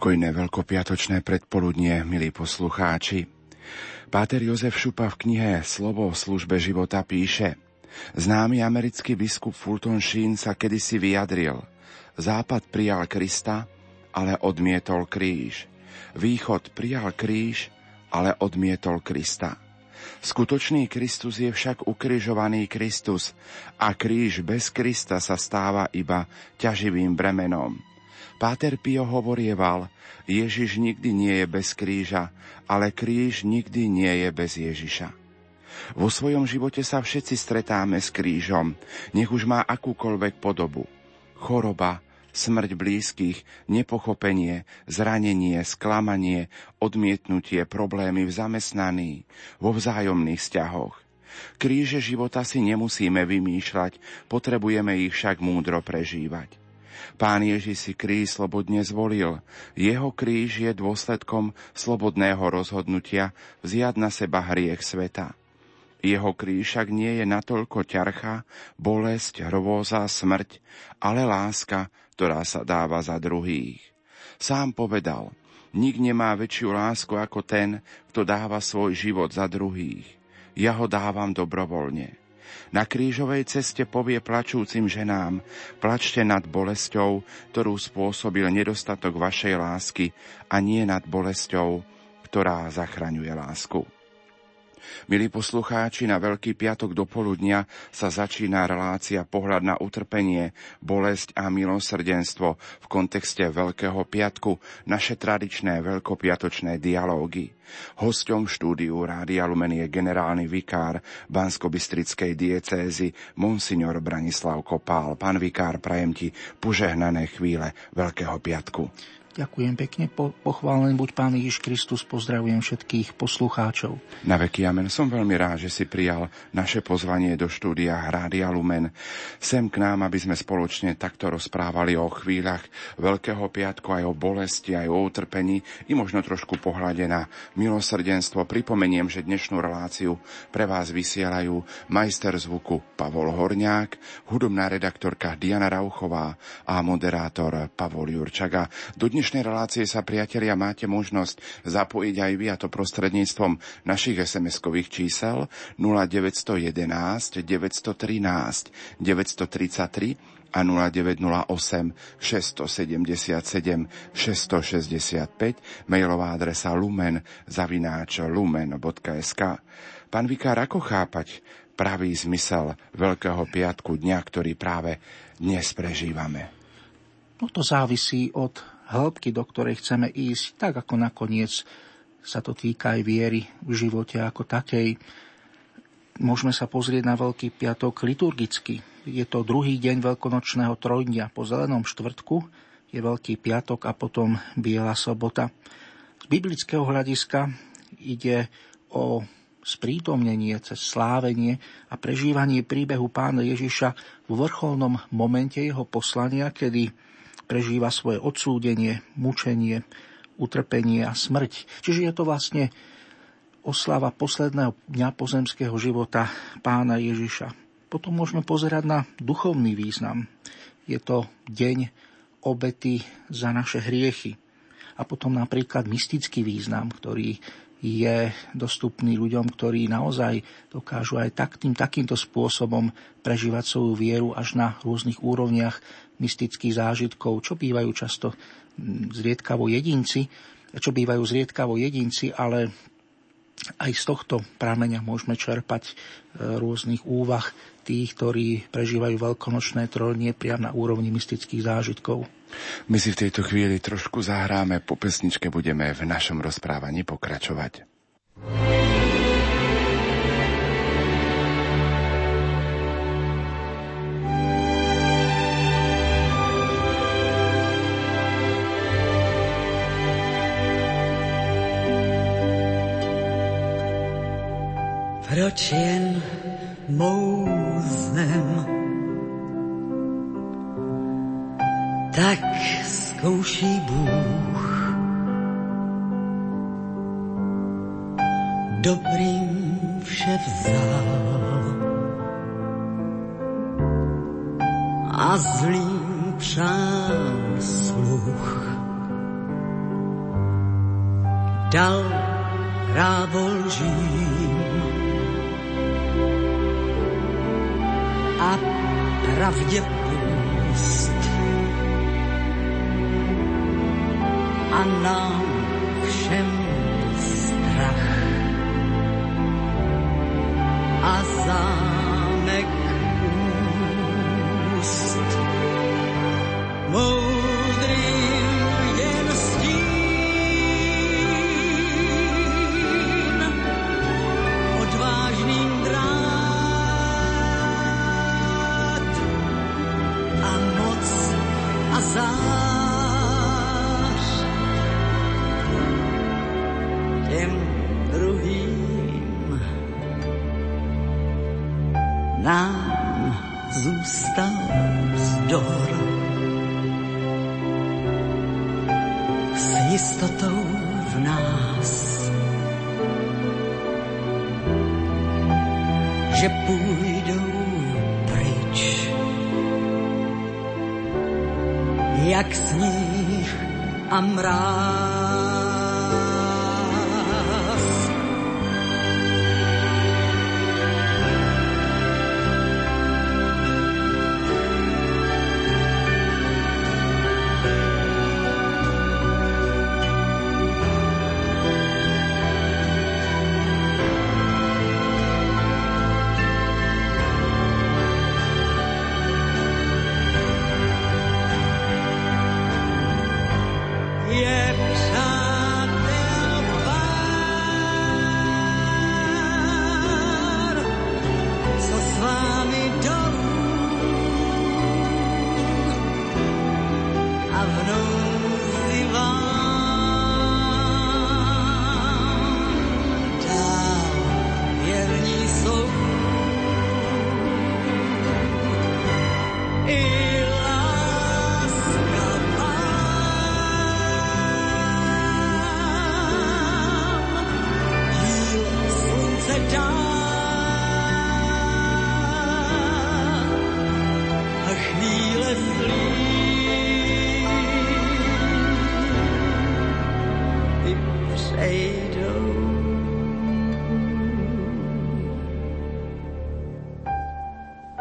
Pokojné veľkopiatočné predpoludnie, milí poslucháči. Páter Jozef Šupa v knihe Slovo v službe života píše Známy americký biskup Fulton Sheen sa kedysi vyjadril Západ prijal Krista, ale odmietol kríž. Východ prijal kríž, ale odmietol Krista. Skutočný Kristus je však ukrižovaný Kristus a kríž bez Krista sa stáva iba ťaživým bremenom. Páter Pio hovorieval, Ježiš nikdy nie je bez kríža, ale kríž nikdy nie je bez Ježiša. Vo svojom živote sa všetci stretáme s krížom, nech už má akúkoľvek podobu. Choroba, smrť blízkych, nepochopenie, zranenie, sklamanie, odmietnutie, problémy v zamestnaní, vo vzájomných vzťahoch. Kríže života si nemusíme vymýšľať, potrebujeme ich však múdro prežívať. Pán Ježiš si kríž slobodne zvolil. Jeho kríž je dôsledkom slobodného rozhodnutia vziať na seba hriech sveta. Jeho kríž však nie je natoľko ťarcha, bolesť, hrôza, smrť, ale láska, ktorá sa dáva za druhých. Sám povedal, nik nemá väčšiu lásku ako ten, kto dáva svoj život za druhých. Ja ho dávam dobrovoľne. Na krížovej ceste povie plačúcim ženám, plačte nad bolesťou, ktorú spôsobil nedostatok vašej lásky a nie nad bolesťou, ktorá zachraňuje lásku. Milí poslucháči, na Veľký piatok do poludnia sa začína relácia Pohľad na utrpenie, bolesť a milosrdenstvo v kontexte Veľkého piatku, naše tradičné veľkopiatočné dialógy. Hosťom štúdiu Rádia Lumen je generálny vikár Banskobistrickej diecézy Monsignor Branislav Kopál. Pán vikár, prajem ti požehnané chvíle Veľkého piatku. Ďakujem pekne, po, pochválený buď Pán Ježiš Kristus, pozdravujem všetkých poslucháčov. Na veky amen. Som veľmi rád, že si prijal naše pozvanie do štúdia Rádia Lumen. Sem k nám, aby sme spoločne takto rozprávali o chvíľach Veľkého piatku, aj o bolesti, aj o utrpení i možno trošku pohľade na milosrdenstvo. Pripomeniem, že dnešnú reláciu pre vás vysielajú majster zvuku Pavol Horňák, hudobná redaktorka Diana Rauchová a moderátor Pavol Jurčaga. Do dnešnej relácie sa, priatelia, máte možnosť zapojiť aj vy, a to prostredníctvom našich SMS-kových čísel 0911 913 933 a 0908 677 665, mailová adresa lumen zavináč lumen.sk. Pán Vikár, ako chápať pravý zmysel Veľkého piatku dňa, ktorý práve dnes prežívame? No to závisí od hĺbky, do ktorej chceme ísť, tak ako nakoniec sa to týka aj viery v živote ako takej. Môžeme sa pozrieť na Veľký piatok liturgicky. Je to druhý deň veľkonočného trojdňa. Po zelenom štvrtku je Veľký piatok a potom Biela sobota. Z biblického hľadiska ide o sprítomnenie cez slávenie a prežívanie príbehu pána Ježiša v vrcholnom momente jeho poslania, kedy prežíva svoje odsúdenie, mučenie, utrpenie a smrť. Čiže je to vlastne oslava posledného dňa pozemského života pána Ježiša. Potom môžeme pozerať na duchovný význam. Je to deň obety za naše hriechy. A potom napríklad mystický význam, ktorý je dostupný ľuďom, ktorí naozaj dokážu aj tak, tým, takýmto spôsobom prežívať svoju vieru až na rôznych úrovniach mystických zážitkov, čo bývajú často mm, zriedkavo jedinci, čo bývajú zriedkavo jedinci, ale aj z tohto prameňa môžeme čerpať e, rôznych úvah tých, ktorí prežívajú veľkonočné trolnie priam na úrovni mystických zážitkov. My si v tejto chvíli trošku zahráme, po pesničke budeme v našom rozprávaní pokračovať. Jen mouznem tak zkouší Bůh. Dobrým vše vzal a zlým přál sluch. dal rávol žím. A pravdě pust. A nám všem strach. A zámek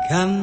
Kan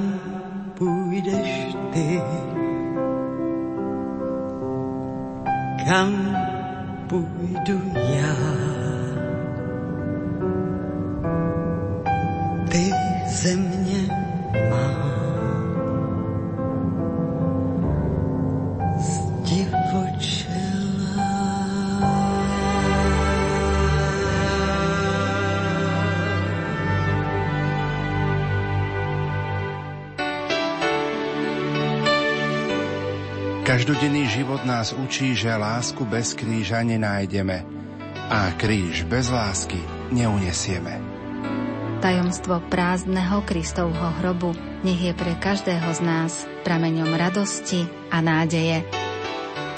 Každodenný život nás učí, že lásku bez kríža nenájdeme a kríž bez lásky neunesieme. Tajomstvo prázdneho Kristovho hrobu nech je pre každého z nás prameňom radosti a nádeje.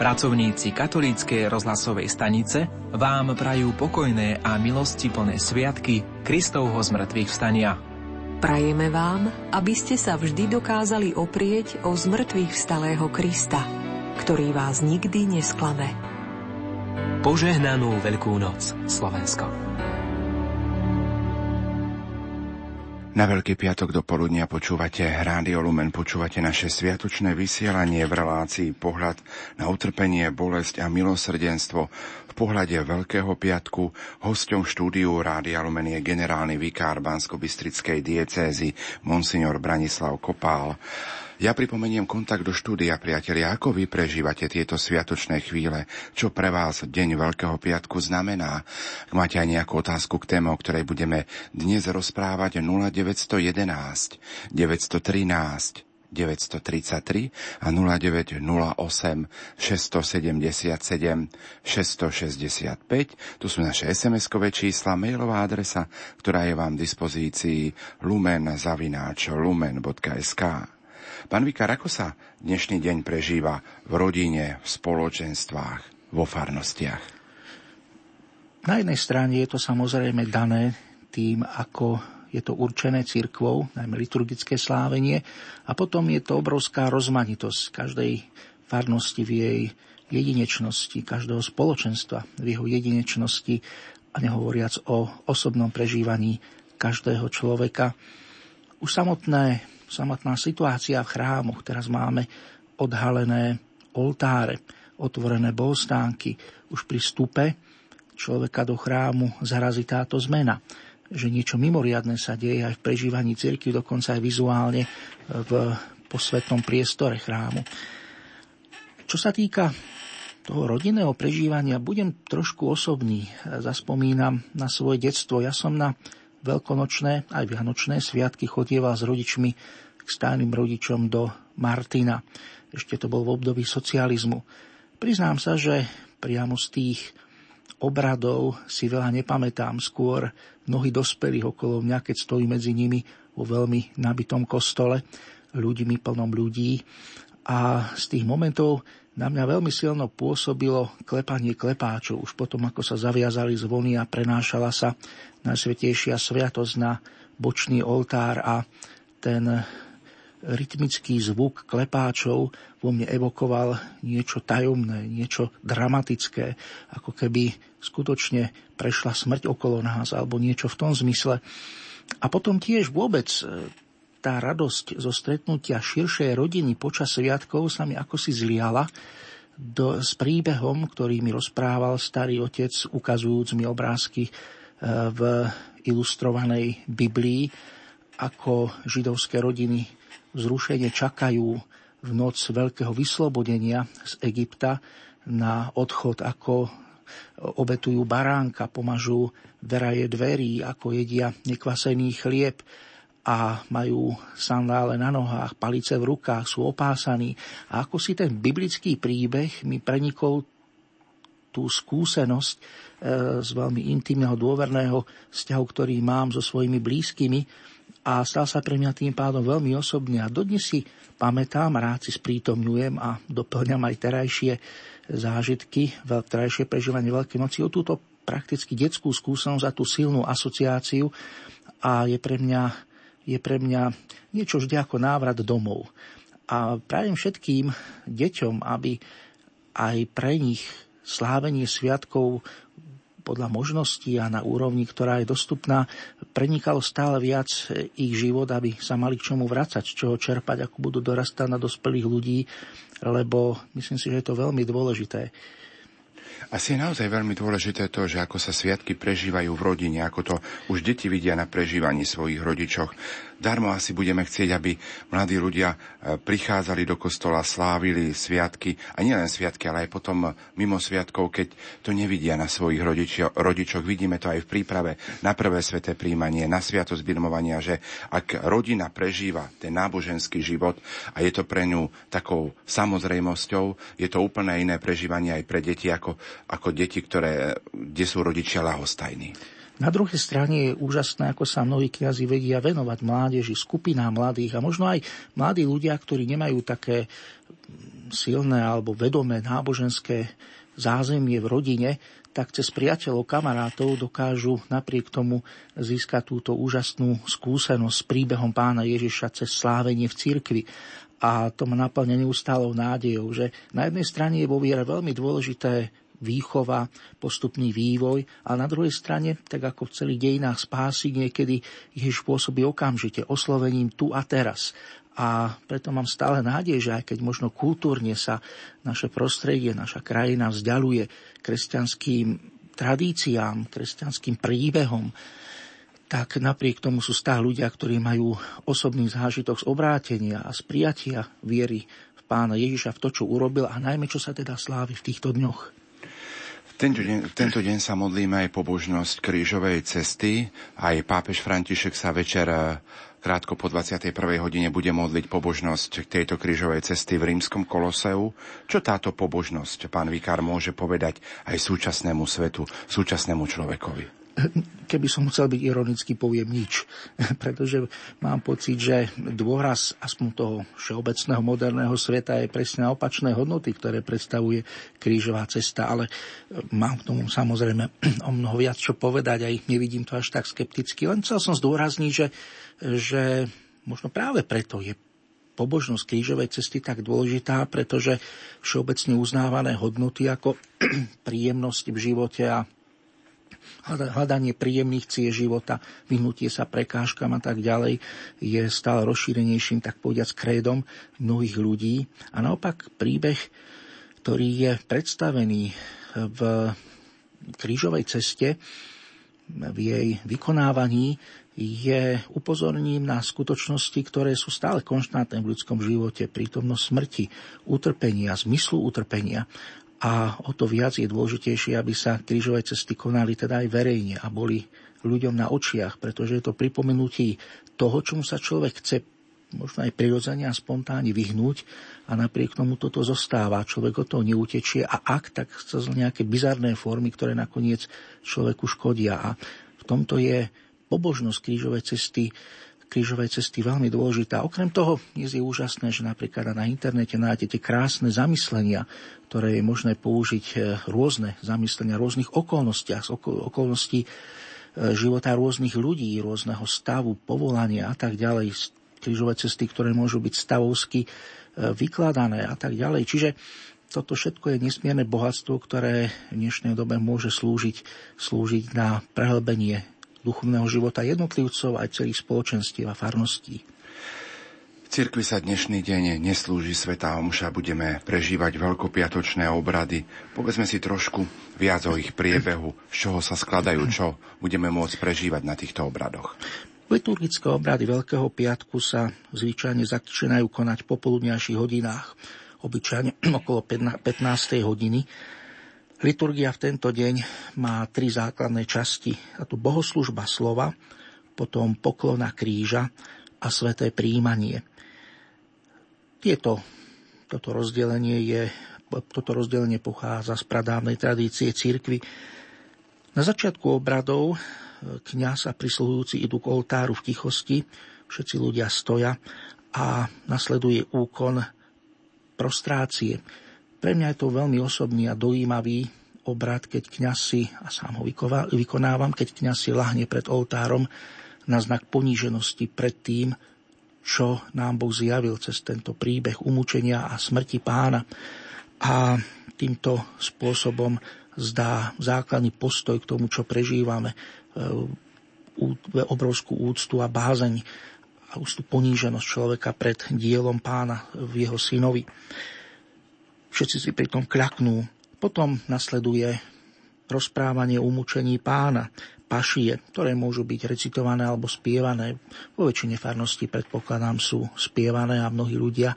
Pracovníci katolíckej rozhlasovej stanice vám prajú pokojné a milosti plné sviatky Kristovho zmrtvých vstania. Prajeme vám, aby ste sa vždy dokázali oprieť o zmrtvých vstalého Krista ktorý vás nikdy nesklame. Požehnanú Veľkú noc, Slovensko. Na Veľký piatok do poludnia počúvate Rádio Lumen, počúvate naše sviatočné vysielanie v relácii pohľad na utrpenie, bolesť a milosrdenstvo. V pohľade Veľkého piatku hosťom štúdiu Rádia Lumen je generálny vikár Bansko-Bystrickej diecézy Monsignor Branislav Kopál. Ja pripomeniem kontakt do štúdia, priatelia, ako vy prežívate tieto sviatočné chvíle, čo pre vás Deň Veľkého piatku znamená. Ak máte aj nejakú otázku k téme, o ktorej budeme dnes rozprávať 0911 913 933 a 0908 677 665. Tu sú naše SMS-kové čísla, mailová adresa, ktorá je vám v dispozícii lumen.sk. Pán Vikár, ako sa dnešný deň prežíva v rodine, v spoločenstvách, vo farnostiach? Na jednej strane je to samozrejme dané tým, ako je to určené cirkvou, najmä liturgické slávenie, a potom je to obrovská rozmanitosť každej farnosti v jej jedinečnosti každého spoločenstva, v jeho jedinečnosti a nehovoriac o osobnom prežívaní každého človeka. Už samotné, samotná situácia v chrámoch, teraz máme odhalené oltáre, otvorené bohostánky. Už pri stupe človeka do chrámu zarazí táto zmena že niečo mimoriadne sa deje aj v prežívaní cirkvi, dokonca aj vizuálne v posvetnom priestore chrámu. Čo sa týka toho rodinného prežívania, budem trošku osobný. Zaspomínam na svoje detstvo. Ja som na veľkonočné, aj vianočné sviatky chodieval s rodičmi k stálym rodičom do Martina. Ešte to bol v období socializmu. Priznám sa, že priamo z tých obradov si veľa nepamätám. Skôr mnohí dospelých okolo mňa, keď stojí medzi nimi vo veľmi nabitom kostole, ľuďmi plnom ľudí. A z tých momentov na mňa veľmi silno pôsobilo klepanie klepáčov. Už potom, ako sa zaviazali zvony a prenášala sa Najsvetejšia sviatosť na bočný oltár a ten rytmický zvuk klepáčov vo mne evokoval niečo tajomné, niečo dramatické, ako keby skutočne prešla smrť okolo nás alebo niečo v tom zmysle. A potom tiež vôbec tá radosť zo stretnutia širšej rodiny počas sviatkov sa mi ako si zliala do, s príbehom, ktorý mi rozprával starý otec, ukazujúc mi obrázky e, v ilustrovanej Biblii, ako židovské rodiny zrušenie čakajú v noc veľkého vyslobodenia z Egypta na odchod, ako obetujú baránka, pomažú veraje dverí, ako jedia nekvasený chlieb a majú sandále na nohách, palice v rukách, sú opásaní. A ako si ten biblický príbeh mi prenikol tú skúsenosť e, z veľmi intimného, dôverného vzťahu, ktorý mám so svojimi blízkymi, a stal sa pre mňa tým pádom veľmi osobný. A dodnes si pamätám, rád si sprítomňujem a doplňam aj terajšie zážitky, terajšie prežívanie Veľkej noci. O túto prakticky detskú skúsenosť a tú silnú asociáciu. A je pre mňa, je pre mňa niečo vždy ako návrat domov. A prajem všetkým deťom, aby aj pre nich slávenie sviatkov podľa možností a na úrovni, ktorá je dostupná, prenikalo stále viac ich život, aby sa mali k čomu vracať, z čoho čerpať, ako budú dorastať na dospelých ľudí, lebo myslím si, že je to veľmi dôležité. Asi je naozaj veľmi dôležité to, že ako sa sviatky prežívajú v rodine, ako to už deti vidia na prežívaní svojich rodičoch. Darmo asi budeme chcieť, aby mladí ľudia e, prichádzali do kostola, slávili sviatky, a nielen sviatky, ale aj potom mimo sviatkov, keď to nevidia na svojich rodičio, rodičoch. Vidíme to aj v príprave na prvé sveté príjmanie, na sviatosť birmovania, že ak rodina prežíva ten náboženský život a je to pre ňu takou samozrejmosťou, je to úplne iné prežívanie aj pre deti ako, ako deti, ktoré, kde sú rodičia lahostajní. Na druhej strane je úžasné, ako sa mnohí kniazy vedia venovať mládeži, skupinám mladých a možno aj mladí ľudia, ktorí nemajú také silné alebo vedomé náboženské zázemie v rodine, tak cez priateľov, kamarátov dokážu napriek tomu získať túto úžasnú skúsenosť s príbehom pána Ježiša cez slávenie v cirkvi. A to ma naplne neustálou nádejou, že na jednej strane je vo viere veľmi dôležité výchova, postupný vývoj, a na druhej strane, tak ako v celých dejinách spásy, niekedy Ježiš pôsobí okamžite, oslovením tu a teraz. A preto mám stále nádej, že aj keď možno kultúrne sa naše prostredie, naša krajina vzdialuje kresťanským tradíciám, kresťanským príbehom, tak napriek tomu sú stále ľudia, ktorí majú osobný zážitok z obrátenia a z prijatia viery v pána Ježiša v to, čo urobil a najmä čo sa teda slávi v týchto dňoch. Tento deň, tento deň sa modlíme aj pobožnosť krížovej cesty. Aj pápež František sa večer eh, krátko po 21. hodine bude modliť pobožnosť tejto krížovej cesty v rímskom koloseu. Čo táto pobožnosť, pán Vikár, môže povedať aj súčasnému svetu, súčasnému človekovi? Keby som chcel byť ironický, poviem nič. Pretože mám pocit, že dôraz aspoň toho všeobecného moderného sveta je presne na opačné hodnoty, ktoré predstavuje krížová cesta. Ale mám k tomu samozrejme o mnoho viac čo povedať, aj nevidím to až tak skepticky. Len chcel som zdôrazniť, že, že možno práve preto je pobožnosť krížovej cesty tak dôležitá, pretože všeobecne uznávané hodnoty ako príjemnosť v živote a hľadanie príjemných cie života, vyhnutie sa prekážkam a tak ďalej je stále rozšírenejším, tak povediac, krédom mnohých ľudí. A naopak príbeh, ktorý je predstavený v krížovej ceste, v jej vykonávaní je upozorním na skutočnosti, ktoré sú stále konštantné v ľudskom živote, prítomnosť smrti, utrpenia, zmyslu utrpenia. A o to viac je dôležitejšie, aby sa krížové cesty konali teda aj verejne a boli ľuďom na očiach, pretože je to pripomenutí toho, čomu sa človek chce možno aj prirodzene a spontánne vyhnúť a napriek tomu toto zostáva. Človek od toho neutečie a ak, tak cez nejaké bizarné formy, ktoré nakoniec človeku škodia. A v tomto je pobožnosť krížovej cesty krížovej cesty veľmi dôležitá. Okrem toho dnes je úžasné, že napríklad na internete nájdete krásne zamyslenia, ktoré je možné použiť e, rôzne zamyslenia, rôznych okolnostiach, okolností e, života rôznych ľudí, rôzneho stavu, povolania a tak ďalej, krížové cesty, ktoré môžu byť stavovsky e, vykladané a tak ďalej. Čiže toto všetko je nesmierne bohatstvo, ktoré v dnešnej dobe môže slúžiť, slúžiť na prehlbenie duchovného života jednotlivcov aj celých spoločenstiev a farností. V cirkvi sa dnešný deň neslúži Sveta Omša, budeme prežívať veľkopiatočné obrady. Povedzme si trošku viac o ich priebehu, z čoho sa skladajú, čo budeme môcť prežívať na týchto obradoch. Liturgické obrady Veľkého piatku sa zvyčajne začínajú konať po poludňajších hodinách, obyčajne okolo 15. hodiny Liturgia v tento deň má tri základné časti. A tu bohoslužba slova, potom poklona kríža a sveté príjmanie. Tieto, toto rozdelenie je toto rozdelenie pochádza z pradávnej tradície církvy. Na začiatku obradov e, kňaz a prisluhujúci idú k oltáru v tichosti, všetci ľudia stoja a nasleduje úkon prostrácie. Pre mňa je to veľmi osobný a dojímavý obrad, keď kňaz si, a sám ho vykonávam, keď kňaz si lahne pred oltárom na znak poníženosti pred tým, čo nám Boh zjavil cez tento príbeh umúčenia a smrti pána. A týmto spôsobom zdá základný postoj k tomu, čo prežívame, e, obrovskú úctu a bázeň a úctu poníženosť človeka pred dielom pána v jeho synovi. Všetci si pritom kľaknú. Potom nasleduje rozprávanie o umúčení pána, pašie, ktoré môžu byť recitované alebo spievané. Vo väčšine farností predpokladám sú spievané a mnohí ľudia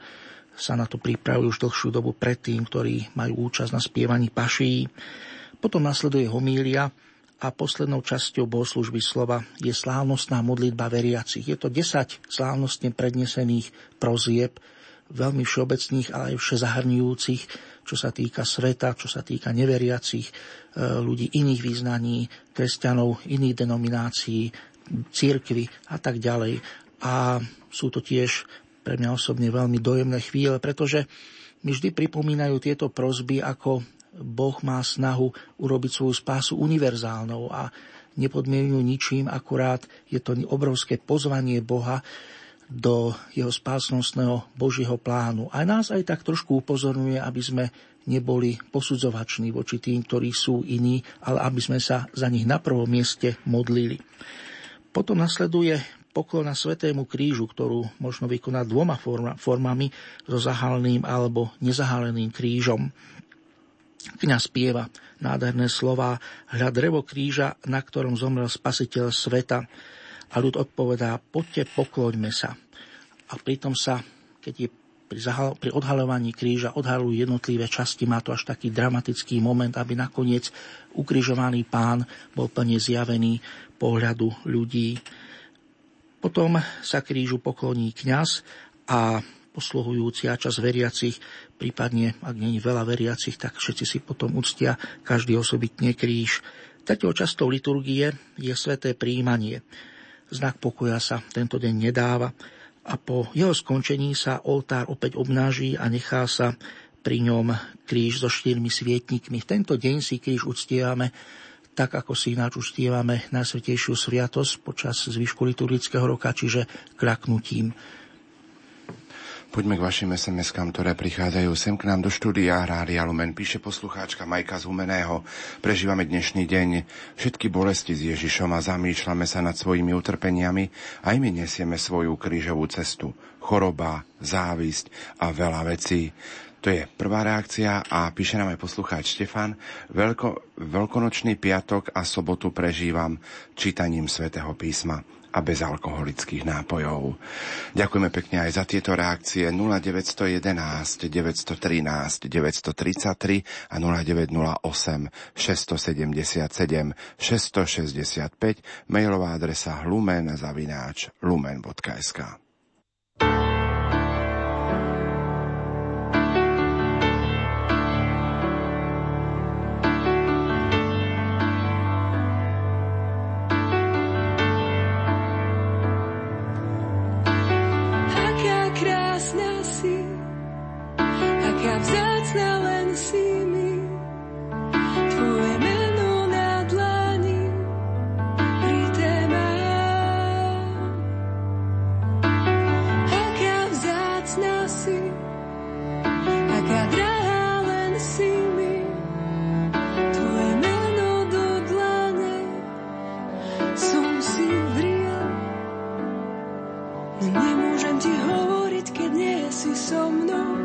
sa na to pripravujú už dlhšiu dobu predtým, ktorí majú účasť na spievaní paší. Potom nasleduje homília a poslednou časťou bohoslužby slova je slávnostná modlitba veriacich. Je to 10 slávnostne prednesených prozieb, veľmi všeobecných, ale aj všezahrňujúcich, čo sa týka sveta, čo sa týka neveriacich, e, ľudí iných význaní, kresťanov, iných denominácií, církvy a tak ďalej. A sú to tiež pre mňa osobne veľmi dojemné chvíle, pretože mi vždy pripomínajú tieto prozby, ako Boh má snahu urobiť svoju spásu univerzálnou a nepodmienujú ničím, akurát je to obrovské pozvanie Boha do jeho spásnostného Božieho plánu. A nás aj tak trošku upozorňuje, aby sme neboli posudzovační voči tým, ktorí sú iní, ale aby sme sa za nich na prvom mieste modlili. Potom nasleduje poklona Svetému krížu, ktorú možno vykonať dvoma formami, so zahaleným alebo nezahaleným krížom. Kňa spieva nádherné slova Hľa drevo kríža, na ktorom zomrel spasiteľ sveta. A ľud odpovedá, poďte, pokloňme sa. A pritom sa, keď je pri, zahal, pri odhalovaní kríža odhalujú jednotlivé časti, má to až taký dramatický moment, aby nakoniec ukrižovaný pán bol plne zjavený pohľadu ľudí. Potom sa krížu pokloní kňaz a posluhujúci a čas veriacich, prípadne ak není veľa veriacich, tak všetci si potom uctia každý osobitne kríž. Takou častou liturgie je sveté príjmanie. Znak pokoja sa tento deň nedáva a po jeho skončení sa oltár opäť obnáží a nechá sa pri ňom kríž so štyrmi svietnikmi. V tento deň si kríž uctievame tak, ako si ináč uctievame Najsvetejšiu sviatosť počas zvyšku liturgického roka, čiže kľaknutím. Poďme k vašim SMS-kám, ktoré prichádzajú sem k nám do štúdia. Rádia Lumen píše poslucháčka Majka z Humeného. Prežívame dnešný deň všetky bolesti s Ježišom a zamýšľame sa nad svojimi utrpeniami. Aj my nesieme svoju krížovú cestu. Choroba, závisť a veľa vecí. To je prvá reakcia a píše nám aj poslucháč Štefan. Veľko, veľkonočný piatok a sobotu prežívam čítaním svätého písma a bezalkoholických nápojov. Ďakujeme pekne aj za tieto reakcie 0911 913 933 a 0908 677 665 mailová adresa lumen zavináč lumen.sk. ciemno.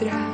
mostrar.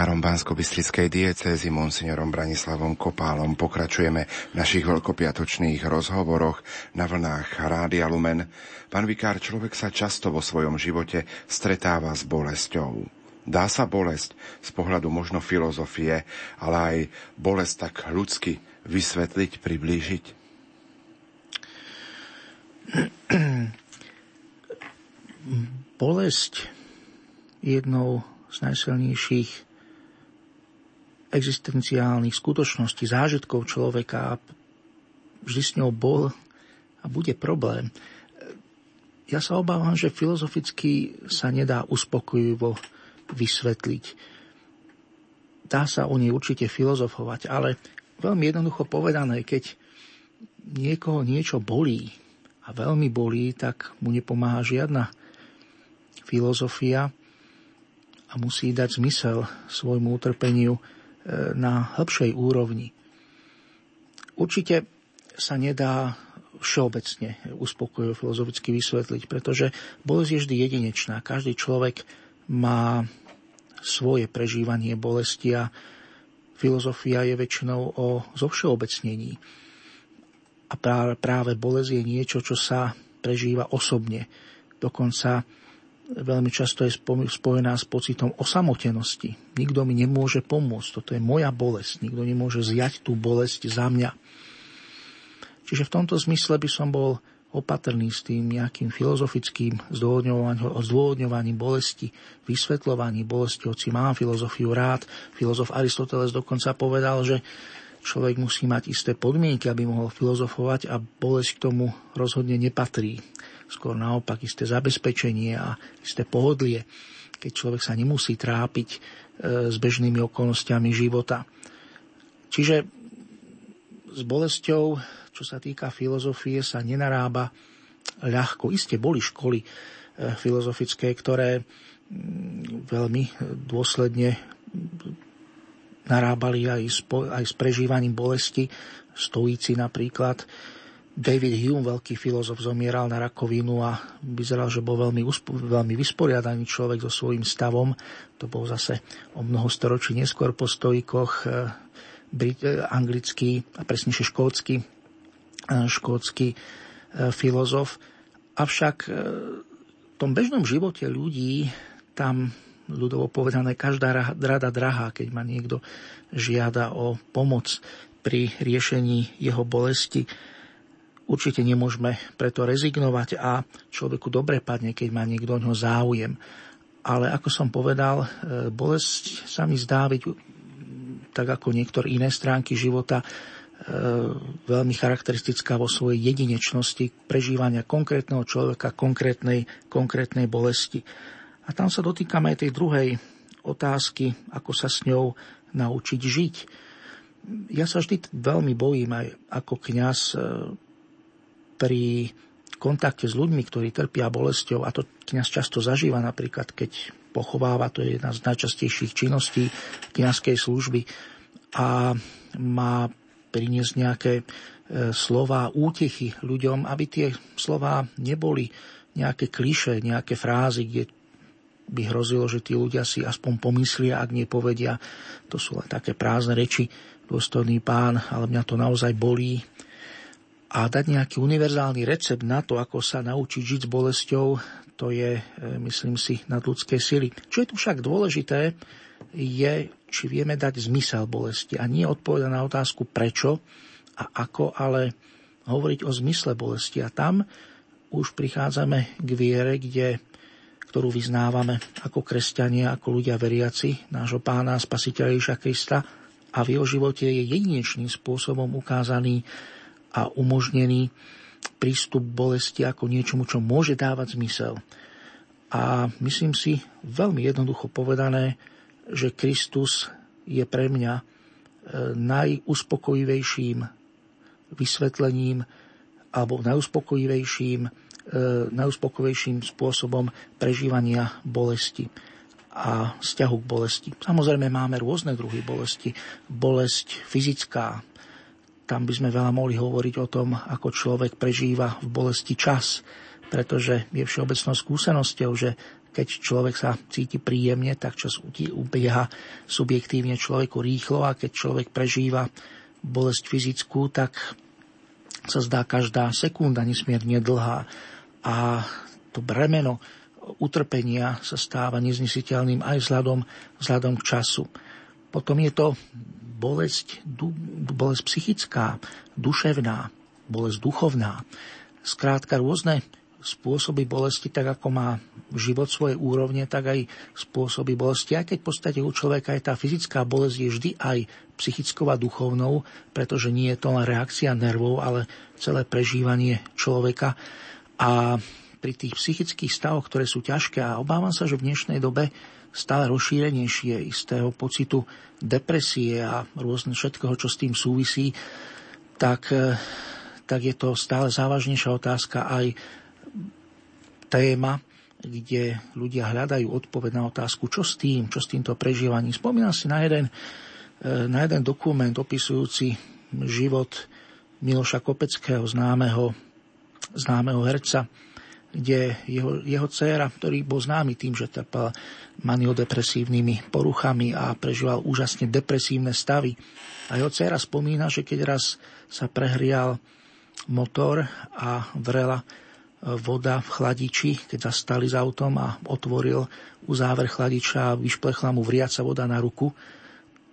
Vikárom Bansko-Bystrickej diecézy monsignorom Branislavom Kopálom pokračujeme v našich veľkopiatočných rozhovoroch na vlnách Rádia Lumen. Pán vikár, človek sa často vo svojom živote stretáva s bolesťou. Dá sa bolesť z pohľadu možno filozofie, ale aj bolesť tak ľudsky vysvetliť, priblížiť? Bolesť jednou z najsilnejších existenciálnych skutočností, zážitkov človeka a vždy s ňou bol a bude problém. Ja sa obávam, že filozoficky sa nedá uspokojivo vysvetliť. Dá sa o nej určite filozofovať, ale veľmi jednoducho povedané, keď niekoho niečo bolí a veľmi bolí, tak mu nepomáha žiadna filozofia, a musí dať zmysel svojmu utrpeniu na hĺbšej úrovni. Určite sa nedá všeobecne uspokojivo filozoficky vysvetliť, pretože bolesť je vždy jedinečná. Každý človek má svoje prežívanie bolesti a filozofia je väčšinou o zovšeobecnení. A práve, bolesť je niečo, čo sa prežíva osobne. Dokonca veľmi často je spojená s pocitom osamotenosti. Nikto mi nemôže pomôcť, toto je moja bolesť, nikto nemôže zjať tú bolesť za mňa. Čiže v tomto zmysle by som bol opatrný s tým nejakým filozofickým zdôvodňovaním, bolesti, vysvetľovaním bolesti, hoci mám filozofiu rád. Filozof Aristoteles dokonca povedal, že človek musí mať isté podmienky, aby mohol filozofovať a bolesť k tomu rozhodne nepatrí skôr naopak isté zabezpečenie a isté pohodlie, keď človek sa nemusí trápiť e, s bežnými okolnostiami života. Čiže s bolesťou, čo sa týka filozofie, sa nenarába ľahko. Isté boli školy e, filozofické, ktoré veľmi dôsledne narábali aj s, aj s prežívaním bolesti. Stojíci napríklad David Hume, veľký filozof, zomieral na rakovinu a vyzeral, že bol veľmi, veľmi vysporiadaný človek so svojím stavom. To bol zase o mnoho storočí neskôr po stojikoch eh, brit, eh, anglický a presnejšie škótsky, eh, škótsky filozof. Avšak v tom bežnom živote ľudí tam ľudovo povedané, každá rada drahá, keď ma niekto žiada o pomoc pri riešení jeho bolesti. Určite nemôžeme preto rezignovať a človeku dobre padne, keď má niekto o ňo záujem. Ale ako som povedal, e, bolesť sa mi zdá byť tak ako niektoré iné stránky života e, veľmi charakteristická vo svojej jedinečnosti prežívania konkrétneho človeka, konkrétnej, konkrétnej bolesti. A tam sa dotýkame aj tej druhej otázky, ako sa s ňou naučiť žiť. Ja sa vždy veľmi bojím aj ako kňaz e, pri kontakte s ľuďmi, ktorí trpia bolesťou, a to kniaz často zažíva napríklad, keď pochováva, to je jedna z najčastejších činností kniazkej služby a má priniesť nejaké e, slova útechy ľuďom, aby tie slova neboli nejaké kliše, nejaké frázy, kde by hrozilo, že tí ľudia si aspoň pomyslia, ak nepovedia. To sú len také prázdne reči, dôstojný pán, ale mňa to naozaj bolí a dať nejaký univerzálny recept na to, ako sa naučiť žiť s bolesťou, to je, e, myslím si, nad ľudské sily. Čo je tu však dôležité, je, či vieme dať zmysel bolesti a nie odpovedať na otázku prečo a ako, ale hovoriť o zmysle bolesti. A tam už prichádzame k viere, kde, ktorú vyznávame ako kresťania, ako ľudia veriaci, nášho pána spasiteľa Ježiša Krista a v jeho živote je jedinečným spôsobom ukázaný a umožnený prístup bolesti ako niečomu, čo môže dávať zmysel. A myslím si, veľmi jednoducho povedané, že Kristus je pre mňa e, najuspokojivejším vysvetlením alebo najuspokojivejším, e, najuspokojivejším spôsobom prežívania bolesti a vzťahu k bolesti. Samozrejme máme rôzne druhy bolesti. Bolesť fyzická, tam by sme veľa mohli hovoriť o tom, ako človek prežíva v bolesti čas, pretože je všeobecnou skúsenosťou, že keď človek sa cíti príjemne, tak čas ubieha subjektívne človeku rýchlo a keď človek prežíva bolesť fyzickú, tak sa zdá každá sekunda nesmierne dlhá a to bremeno utrpenia sa stáva neznesiteľným aj vzhľadom, vzhľadom k času. Potom je to bolesť, bolesť psychická, duševná, bolesť duchovná. Skrátka rôzne spôsoby bolesti, tak ako má život svoje úrovne, tak aj spôsoby bolesti. Aj keď v podstate u človeka je tá fyzická bolesť je vždy aj psychickou a duchovnou, pretože nie je to len reakcia nervov, ale celé prežívanie človeka. A pri tých psychických stavoch, ktoré sú ťažké, a obávam sa, že v dnešnej dobe stále rozšírenejšie istého pocitu depresie a rôzne všetkého, čo s tým súvisí, tak, tak je to stále závažnejšia otázka aj téma, kde ľudia hľadajú odpoveď na otázku, čo s tým, čo s týmto prežívaním. Spomínam si na jeden, e, na jeden dokument opisujúci život Miloša Kopeckého, známeho, známeho herca, kde jeho, jeho dcéra, ktorý bol známy tým, že trpel maniodepresívnymi poruchami a prežíval úžasne depresívne stavy. A jeho dcéra spomína, že keď raz sa prehrial motor a vrela voda v chladiči, keď zastali s autom a otvoril uzáver chladiča a vyšplechla mu vriaca voda na ruku,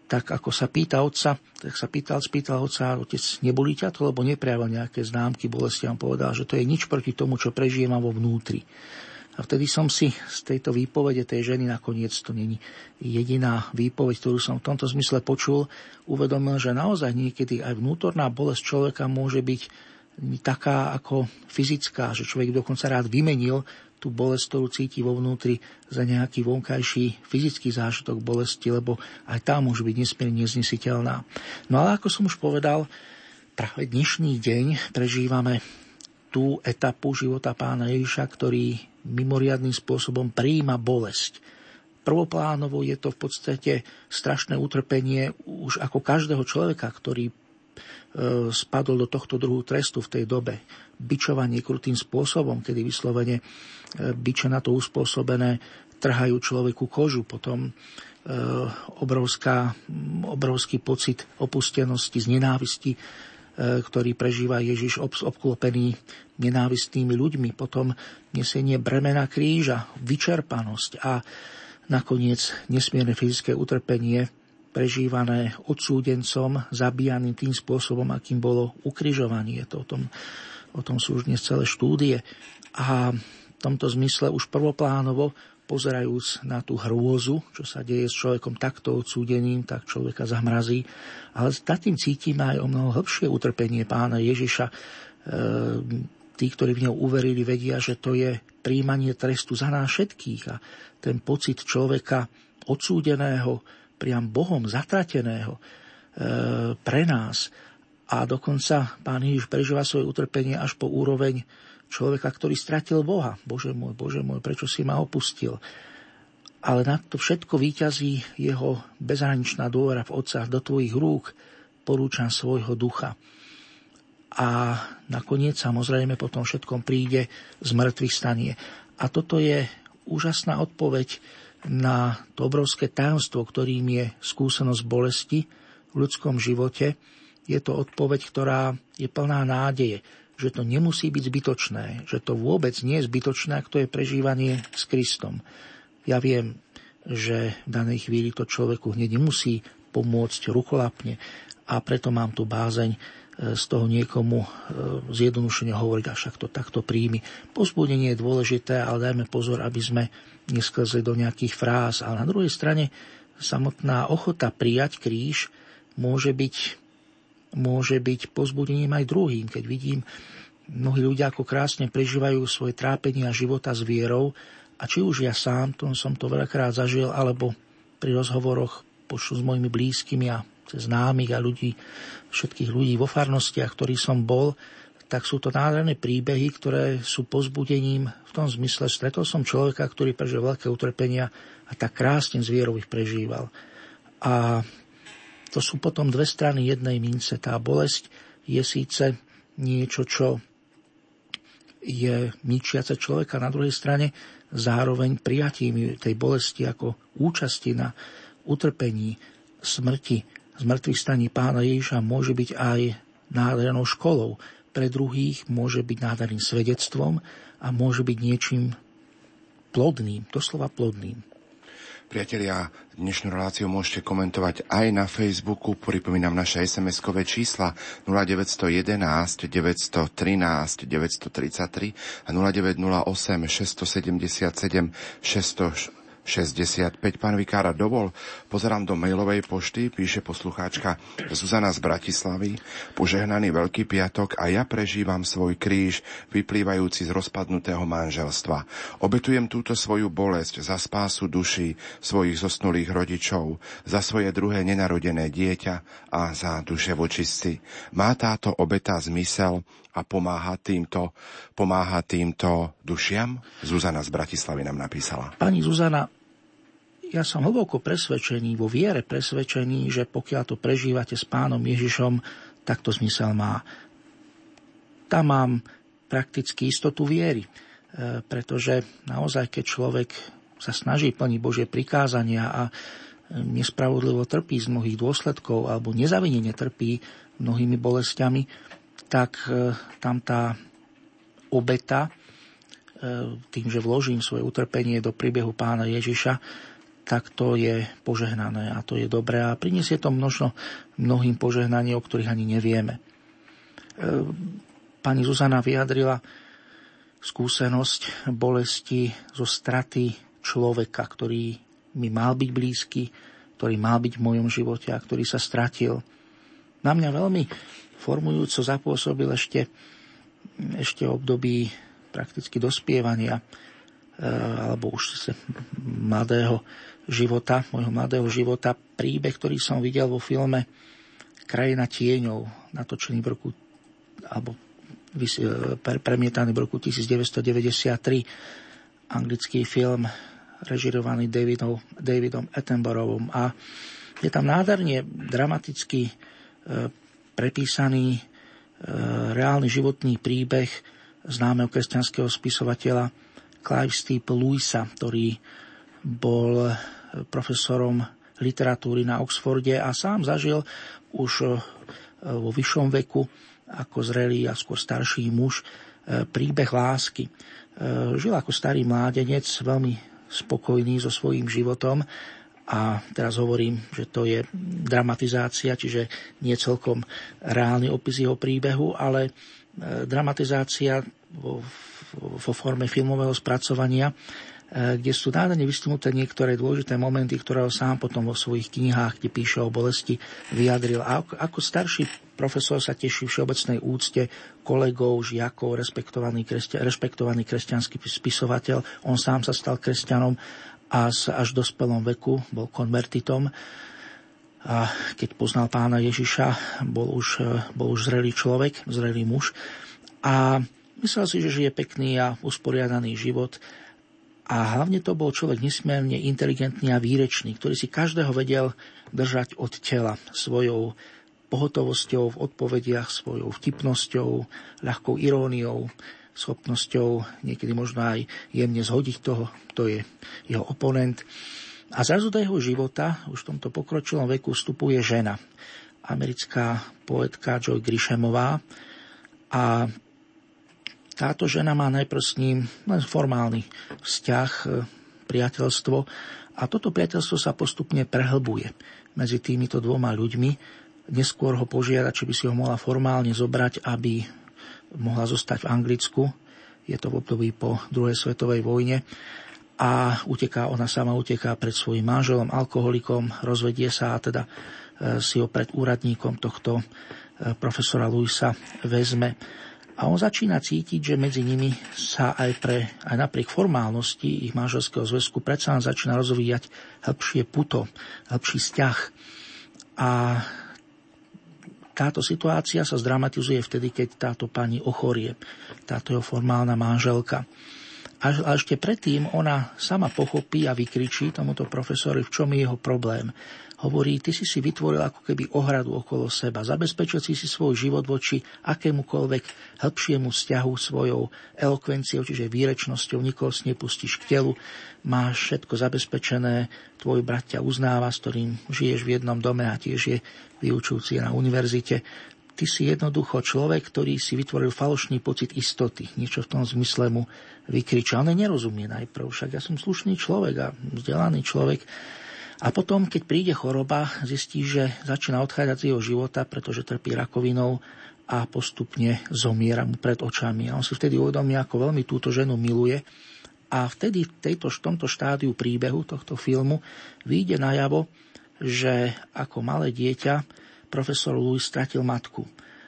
tak ako sa pýta otca, tak sa pýtal, spýtal otca, otec, nebolí ťa to, lebo neprejavil nejaké známky bolesti. A povedal, že to je nič proti tomu, čo prežijem vo vnútri. A vtedy som si z tejto výpovede tej ženy, nakoniec to není jediná výpoveď, ktorú som v tomto zmysle počul, uvedomil, že naozaj niekedy aj vnútorná bolesť človeka môže byť taká ako fyzická, že človek dokonca rád vymenil tú bolesť, ktorú cíti vo vnútri za nejaký vonkajší fyzický zážitok bolesti, lebo aj tá môže byť nesmierne neznesiteľná. No ale ako som už povedal, práve dnešný deň prežívame tú etapu života pána Ježiša, ktorý mimoriadným spôsobom prijíma bolesť. Prvoplánovo je to v podstate strašné utrpenie už ako každého človeka, ktorý E, spadol do tohto druhu trestu v tej dobe. Bičovanie krutým spôsobom, kedy vyslovene e, biče na to uspôsobené trhajú človeku kožu, potom e, obrovská, obrovský pocit opustenosti, z nenávisti, ktorý prežíva Ježiš obklopený nenávistnými ľuďmi, potom nesenie bremena kríža, vyčerpanosť a nakoniec nesmierne fyzické utrpenie, prežívané odsúdencom, zabíjaným tým spôsobom, akým bolo ukrižovanie. To o, tom, o tom sú už dnes celé štúdie. A v tomto zmysle už prvoplánovo pozerajúc na tú hrôzu, čo sa deje s človekom takto odsúdeným, tak človeka zamrazí. Ale za tým cítime aj o mnoho hĺbšie utrpenie pána Ježiša. E, tí, ktorí v neho uverili, vedia, že to je príjmanie trestu za nás všetkých. A ten pocit človeka odsúdeného, priam Bohom zatrateného e, pre nás. A dokonca pán Ježiš prežíva svoje utrpenie až po úroveň človeka, ktorý stratil Boha. Bože môj, Bože môj, prečo si ma opustil? Ale na to všetko výťazí jeho bezhraničná dôvera v Otca do tvojich rúk, porúčam svojho ducha. A nakoniec samozrejme po tom všetkom príde z mŕtvych stanie. A toto je úžasná odpoveď na to obrovské tajomstvo, ktorým je skúsenosť bolesti v ľudskom živote, je to odpoveď, ktorá je plná nádeje, že to nemusí byť zbytočné, že to vôbec nie je zbytočné, ak to je prežívanie s Kristom. Ja viem, že v danej chvíli to človeku hneď nemusí pomôcť rukolapne a preto mám tu bázeň e, z toho niekomu e, zjednodušene hovoriť, a však to takto príjmi. Pozbudenie je dôležité, ale dajme pozor, aby sme nesklzli do nejakých fráz. Ale na druhej strane samotná ochota prijať kríž môže byť, môže byť pozbudením aj druhým. Keď vidím, mnohí ľudia ako krásne prežívajú svoje trápenie a života s vierou, a či už ja sám, to som to veľakrát zažil, alebo pri rozhovoroch počnú s mojimi blízkymi a známych a ľudí, všetkých ľudí vo farnostiach, ktorý som bol, tak sú to nádherné príbehy, ktoré sú pozbudením v tom zmysle. Stretol som človeka, ktorý prežil veľké utrpenia a tak krásne z vierou ich prežíval. A to sú potom dve strany jednej mince. Tá bolesť je síce niečo, čo je ničiace človeka, na druhej strane zároveň prijatím tej bolesti ako účasti na utrpení, smrti, zmrtvých staní pána Ježiša môže byť aj nádhernou školou, pre druhých môže byť nádherným svedectvom a môže byť niečím plodným, doslova plodným. Priatelia, dnešnú reláciu môžete komentovať aj na Facebooku. Pripomínam naše SMS-kové čísla 0911 913 933 a 0908 677 600 65. Pán Vikára, dovol, pozerám do mailovej pošty, píše poslucháčka Zuzana z Bratislavy. Požehnaný Veľký piatok a ja prežívam svoj kríž, vyplývajúci z rozpadnutého manželstva. Obetujem túto svoju bolesť za spásu duší svojich zosnulých rodičov, za svoje druhé nenarodené dieťa a za duše vočistci. Má táto obeta zmysel a pomáha týmto, pomáha týmto dušiam? Zuzana z Bratislavy nám napísala. Pani Zuzana, ja som hlboko presvedčený, vo viere presvedčený, že pokiaľ to prežívate s pánom Ježišom, tak to zmysel má. Tam mám prakticky istotu viery, e, pretože naozaj, keď človek sa snaží plniť Božie prikázania a nespravodlivo trpí z mnohých dôsledkov alebo nezavinene trpí mnohými bolestiami, tak e, tam tá obeta, e, tým, že vložím svoje utrpenie do príbehu pána Ježiša, tak to je požehnané a to je dobré a priniesie to množno mnohým požehnanie, o ktorých ani nevieme. E, pani Zuzana vyjadrila skúsenosť bolesti zo straty človeka, ktorý mi mal byť blízky, ktorý mal byť v mojom živote a ktorý sa stratil. Na mňa veľmi formujúco zapôsobil ešte, ešte období prakticky dospievania e, alebo už mladého života, môjho mladého života, príbeh, ktorý som videl vo filme Krajina tieňov, natočený v roku, alebo e, premietaný v roku 1993, anglický film režirovaný Davidom, Davidom Attenborougom a je tam nádherne dramaticky e, prepísaný e, reálny životný príbeh známeho kresťanského spisovateľa Clive Steeple Lewisa, ktorý bol profesorom literatúry na Oxforde a sám zažil už e, vo vyššom veku ako zrelý a skôr starší muž e, príbeh lásky. E, žil ako starý mládenec, veľmi spokojný so svojím životom a teraz hovorím, že to je dramatizácia, čiže nie celkom reálny opis jeho príbehu, ale dramatizácia vo, vo forme filmového spracovania kde sú nádherne vystnuté niektoré dôležité momenty, ktoré ho sám potom vo svojich knihách, kde píše o bolesti, vyjadril. A ako, starší profesor sa teší všeobecnej úcte kolegov, žiakov, respektovaný, kresťa, rešpektovaný kresťanský spisovateľ. On sám sa stal kresťanom a až v dospelom veku bol konvertitom. A keď poznal pána Ježiša, bol už, bol už zrelý človek, zrelý muž. A myslel si, že žije pekný a usporiadaný život a hlavne to bol človek nesmierne inteligentný a výrečný, ktorý si každého vedel držať od tela svojou pohotovosťou v odpovediach, svojou vtipnosťou, ľahkou iróniou, schopnosťou niekedy možno aj jemne zhodiť toho, kto je jeho oponent. A zrazu do jeho života, už v tomto pokročilom veku, vstupuje žena, americká poetka Joy Grishamová. A táto žena má najprv s ním len formálny vzťah, e, priateľstvo a toto priateľstvo sa postupne prehlbuje medzi týmito dvoma ľuďmi. Neskôr ho požiada, či by si ho mohla formálne zobrať, aby mohla zostať v Anglicku. Je to v období po druhej svetovej vojne a uteká, ona sama uteká pred svojim manželom, alkoholikom, rozvedie sa a teda e, si ho pred úradníkom tohto e, profesora Luisa vezme A on začína cítiť, že medzi nimi sa aj, pre, aj napriek formálnosti ich manželského zväzku predsa začína rozvíjať hĺbšie puto, hĺbší vzťah. A táto situácia sa zdramatizuje vtedy, keď táto pani ochorie, táto jeho formálna manželka. A, a ešte predtým ona sama pochopí a vykričí tomuto profesorovi, v čom je jeho problém hovorí, ty si si vytvoril ako keby ohradu okolo seba. Zabezpečil si si svoj život voči akémukoľvek hĺbšiemu vzťahu svojou elokvenciou, čiže výrečnosťou, nikoho nepustíš k telu, máš všetko zabezpečené, tvoj brat ťa uznáva, s ktorým žiješ v jednom dome a tiež je vyučujúci na univerzite. Ty si jednoducho človek, ktorý si vytvoril falošný pocit istoty. Niečo v tom zmysle mu vykričal. Ale nerozumie najprv, však ja som slušný človek a vzdelaný človek a potom, keď príde choroba, zistí, že začína odchádzať z jeho života, pretože trpí rakovinou a postupne zomiera mu pred očami. A on si vtedy uvedomí, ako veľmi túto ženu miluje. A vtedy v tejto, tomto štádiu príbehu tohto filmu vyjde najavo, že ako malé dieťa profesor Louis stratil matku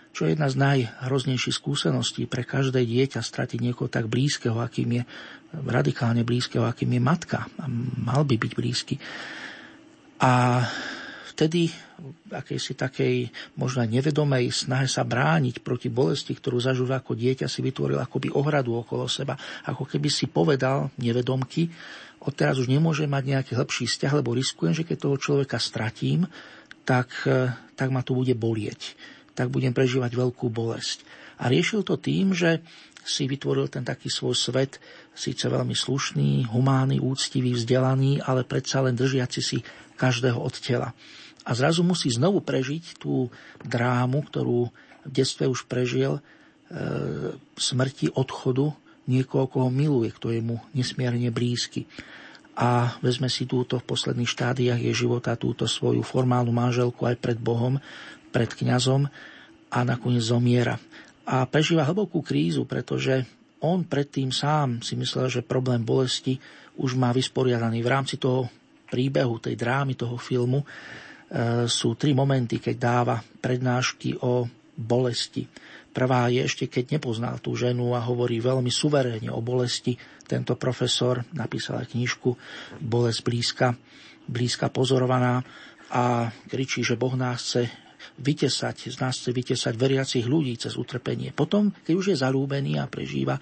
čo je jedna z najhroznejších skúseností pre každé dieťa stratiť niekoho tak blízkeho, akým je radikálne blízkeho, akým je matka. A mal by byť blízky. A vtedy akejsi takej možno nevedomej snahe sa brániť proti bolesti, ktorú zažúva ako dieťa, si vytvoril akoby ohradu okolo seba. Ako keby si povedal nevedomky, odteraz už nemôže mať nejaký hĺbší vzťah, lebo riskujem, že keď toho človeka stratím, tak, e, tak ma to bude bolieť. Tak budem prežívať veľkú bolesť. A riešil to tým, že si vytvoril ten taký svoj svet, síce veľmi slušný, humánny, úctivý, vzdelaný, ale predsa len držiaci si každého od tela. A zrazu musí znovu prežiť tú drámu, ktorú v detstve už prežil, e, smrti, odchodu niekoho, koho miluje, kto je mu nesmierne blízky. A vezme si túto v posledných štádiách jej života, túto svoju formálnu manželku aj pred Bohom, pred kňazom a nakoniec zomiera. A prežíva hlbokú krízu, pretože on predtým sám si myslel, že problém bolesti už má vysporiadaný. V rámci toho príbehu, tej drámy toho filmu e, sú tri momenty, keď dáva prednášky o bolesti. Prvá je ešte, keď nepoznal tú ženu a hovorí veľmi suverénne o bolesti. Tento profesor napísal knižku Bolesť blízka, blízka pozorovaná a kričí, že Boh nás chce vytesať, z nás chce vytesať veriacich ľudí cez utrpenie. Potom, keď už je zalúbený a prežíva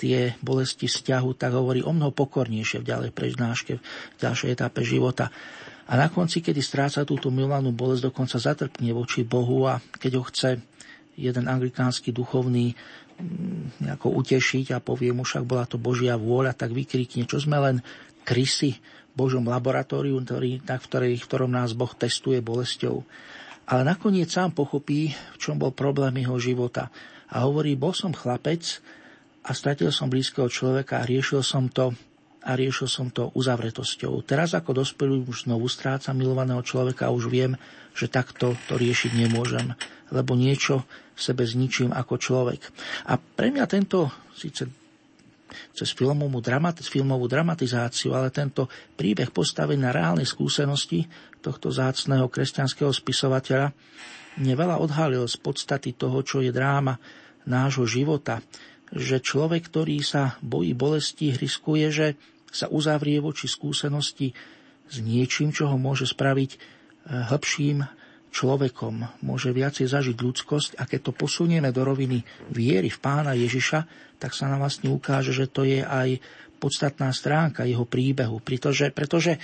tie bolesti vzťahu, tak hovorí o mnoho pokornejšie v ďalej prednáške, v ďalšej etape života. A na konci, kedy stráca túto milovanú bolesť, dokonca zatrpne voči Bohu a keď ho chce jeden anglikánsky duchovný mm, nejako utešiť a povie mu, však bola to Božia vôľa, tak vykrikne, čo sme len krysy v Božom laboratóriu, ktorý, tak, v, ktorej, v ktorom nás Boh testuje bolesťou. Ale nakoniec sám pochopí, v čom bol problém jeho života. A hovorí, bol som chlapec, a stratil som blízkeho človeka a riešil som to a riešil som to uzavretosťou. Teraz ako dospelý už znovu strácam milovaného človeka a už viem, že takto to riešiť nemôžem, lebo niečo v sebe zničím ako človek. A pre mňa tento, síce cez filmovú, dramat, filmovú dramatizáciu, ale tento príbeh postavený na reálnej skúsenosti tohto zácného kresťanského spisovateľa mne veľa odhalil z podstaty toho, čo je dráma nášho života, že človek, ktorý sa bojí bolesti, riskuje, že sa uzavrie voči skúsenosti s niečím, čo ho môže spraviť eh, hĺbším človekom, môže viacej zažiť ľudskosť a keď to posunieme do roviny viery v pána Ježiša, tak sa nám vlastne ukáže, že to je aj podstatná stránka jeho príbehu, pretože, pretože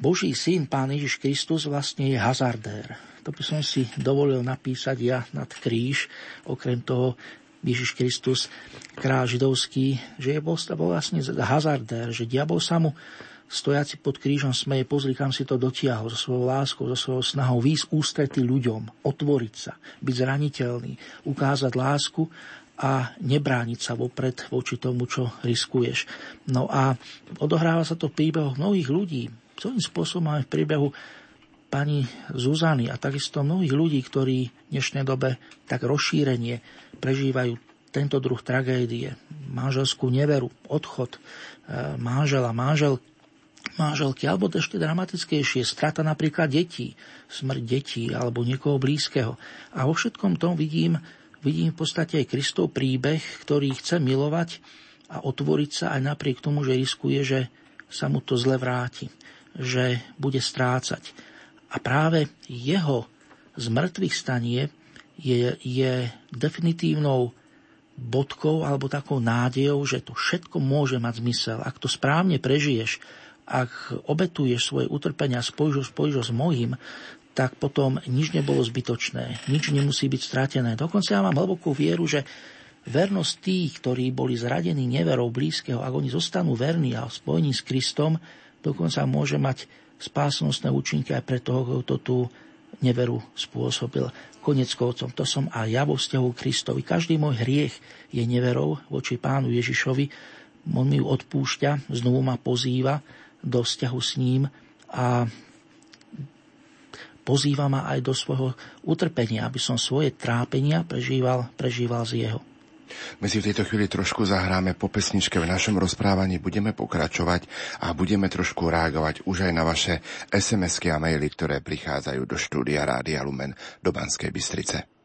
Boží syn, pán Ježiš Kristus, vlastne je hazardér. To by som si dovolil napísať ja nad kríž, okrem toho Ježiš Kristus, král židovský, že je bol, bol vlastne hazardér, že diabol sa mu stojaci pod krížom smeje, pozri, kam si to dotiahol, so svojou láskou, so svojou snahou výsť ústrety ľuďom, otvoriť sa, byť zraniteľný, ukázať lásku a nebrániť sa vopred voči tomu, čo riskuješ. No a odohráva sa to v príbehoch mnohých ľudí. Celým spôsobom máme v príbehu pani Zuzany a takisto mnohých ľudí, ktorí v dnešnej dobe tak rozšírenie prežívajú tento druh tragédie, manželskú neveru, odchod e, manžela, manžel, manželky, alebo ešte dramatickejšie, strata napríklad detí, smrť detí alebo niekoho blízkeho. A vo všetkom tom vidím vidím v podstate aj Kristov príbeh, ktorý chce milovať a otvoriť sa aj napriek tomu, že riskuje, že sa mu to zle vráti, že bude strácať. A práve jeho zmrtvých stanie je, je definitívnou bodkou alebo takou nádejou, že to všetko môže mať zmysel. Ak to správne prežiješ, ak obetuješ svoje utrpenia a spojíš ho, spojíš ho s mojím, tak potom nič nebolo zbytočné, nič nemusí byť stratené. Dokonca ja mám hlbokú vieru, že vernosť tých, ktorí boli zradení neverou blízkeho, ak oni zostanú verní a spojení s Kristom, dokonca môže mať spásnostné účinky aj pre toho, kto tú neveru spôsobil konec koncom. To som aj ja vo vzťahu Kristovi. Každý môj hriech je neverou voči pánu Ježišovi. On mi ju odpúšťa, znovu ma pozýva do vzťahu s ním a pozýva ma aj do svojho utrpenia, aby som svoje trápenia prežíval, prežíval z jeho. My si v tejto chvíli trošku zahráme po pesničke v našom rozprávaní, budeme pokračovať a budeme trošku reagovať už aj na vaše SMS-ky a maily, ktoré prichádzajú do štúdia Rádia Lumen do Banskej Bystrice.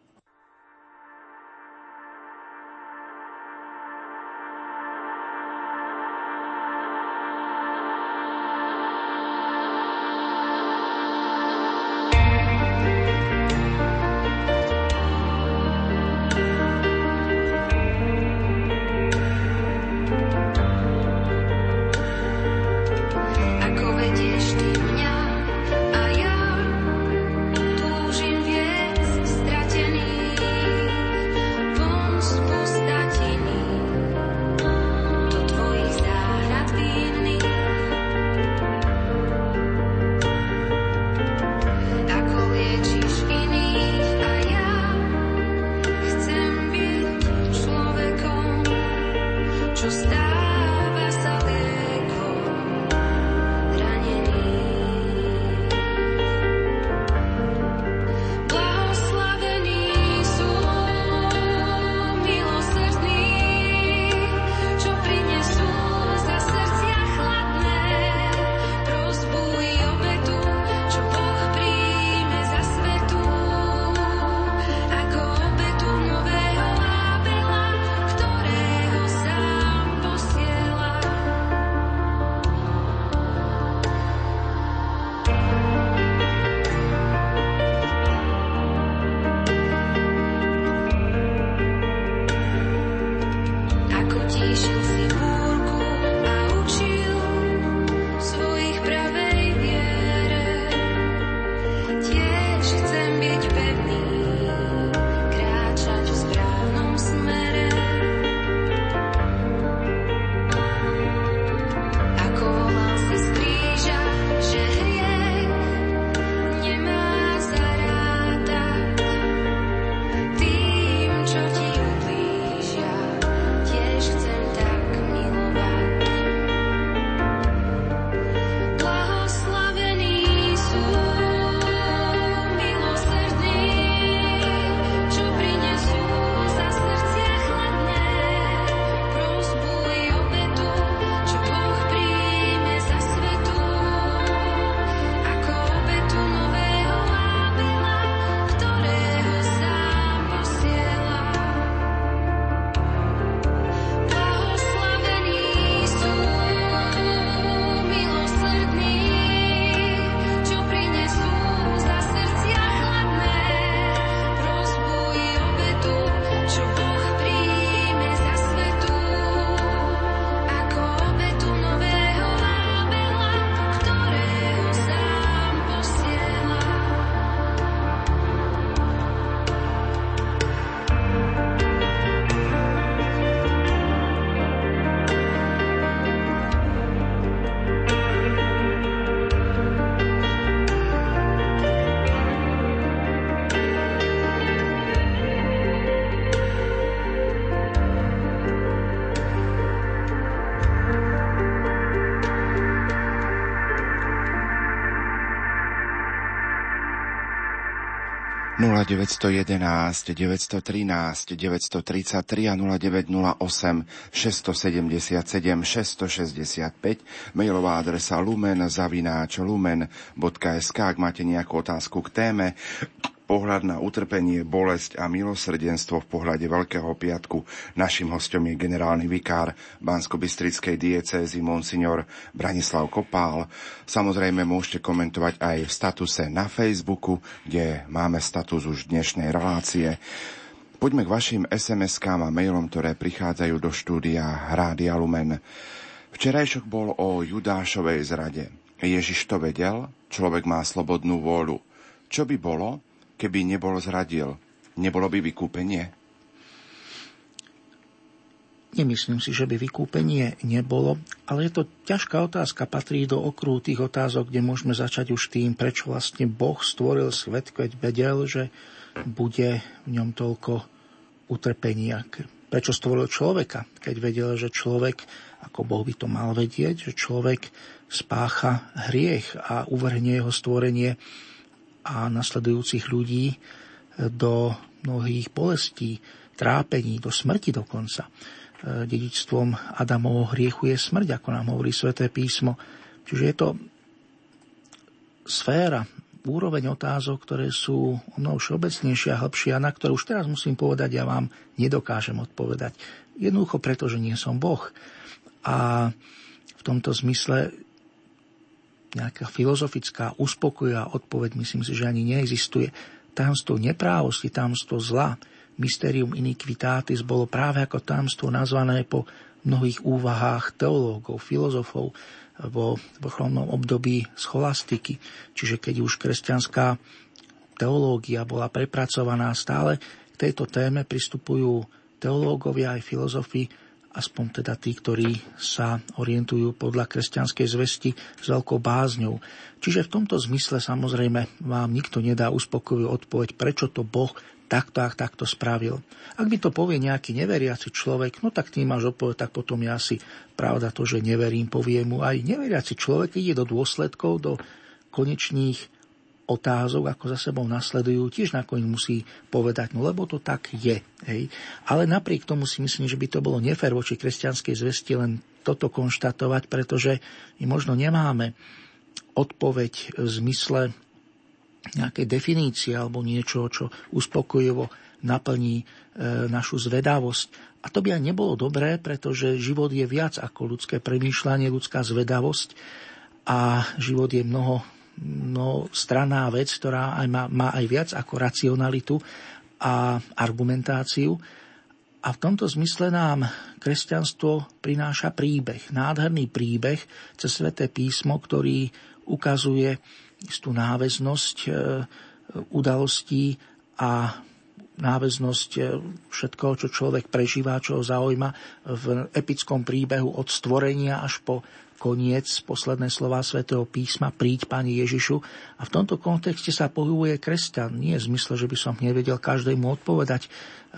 A 911 913 933 a 0908 677 665 mailová adresa lumen zavináč lumen.sk ak máte nejakú otázku k téme pohľad na utrpenie, bolesť a milosrdenstvo v pohľade Veľkého piatku. Našim hostom je generálny vikár Bansko-Bystrickej diecézy Monsignor Branislav Kopál. Samozrejme môžete komentovať aj v statuse na Facebooku, kde máme status už dnešnej relácie. Poďme k vašim SMS-kám a mailom, ktoré prichádzajú do štúdia Rádia Lumen. Včerajšok bol o Judášovej zrade. Ježiš to vedel, človek má slobodnú vôľu. Čo by bolo, keby nebol zradil? Nebolo by vykúpenie? Nemyslím si, že by vykúpenie nebolo, ale je to ťažká otázka, patrí do okruhu tých otázok, kde môžeme začať už tým, prečo vlastne Boh stvoril svet, keď vedel, že bude v ňom toľko utrpenia. Prečo stvoril človeka, keď vedel, že človek, ako Boh by to mal vedieť, že človek spácha hriech a uvrhne jeho stvorenie a nasledujúcich ľudí do mnohých bolestí, trápení, do smrti dokonca. E, dedičstvom Adamovho hriechu je smrť, ako nám hovorí sväté písmo. Čiže je to sféra, úroveň otázok, ktoré sú o mnoho všeobecnejšie a hĺbšie a na ktoré už teraz musím povedať, ja vám nedokážem odpovedať. Jednoducho preto, že nie som Boh. A v tomto zmysle nejaká filozofická uspokojivá odpoveď, myslím si, že ani neexistuje. Tajomstvo neprávosti, tajomstvo zla, mysterium iniquitatis bolo práve ako tajomstvo nazvané po mnohých úvahách teológov, filozofov vo vrcholnom období scholastiky. Čiže keď už kresťanská teológia bola prepracovaná stále, k tejto téme pristupujú teológovia aj filozofi aspoň teda tí, ktorí sa orientujú podľa kresťanskej zvesti s veľkou bázňou. Čiže v tomto zmysle samozrejme vám nikto nedá uspokojivú odpoveď, prečo to Boh takto a takto spravil. Ak by to povie nejaký neveriaci človek, no tak tým máš odpoveď, tak potom ja si pravda to, že neverím, povie mu aj neveriaci človek ide do dôsledkov, do konečných otázok, ako za sebou nasledujú, tiež nakoniec musí povedať, no lebo to tak je. Hej. Ale napriek tomu si myslím, že by to bolo nefér voči kresťanskej zvesti len toto konštatovať, pretože my možno nemáme odpoveď v zmysle nejakej definície alebo niečo, čo uspokojivo naplní e, našu zvedavosť. A to by aj nebolo dobré, pretože život je viac ako ľudské premýšľanie, ľudská zvedavosť a život je mnoho no, straná vec, ktorá aj má, má aj viac ako racionalitu a argumentáciu. A v tomto zmysle nám kresťanstvo prináša príbeh, nádherný príbeh cez sväté písmo, ktorý ukazuje istú náväznosť e, udalostí a náväznosť e, všetkoho, čo človek prežíva, čo ho zaujíma v epickom príbehu od stvorenia až po koniec, posledné slova svätého písma, príď Pani Ježišu. A v tomto kontexte sa pohybuje kresťan. Nie v zmysle, že by som nevedel každému odpovedať e,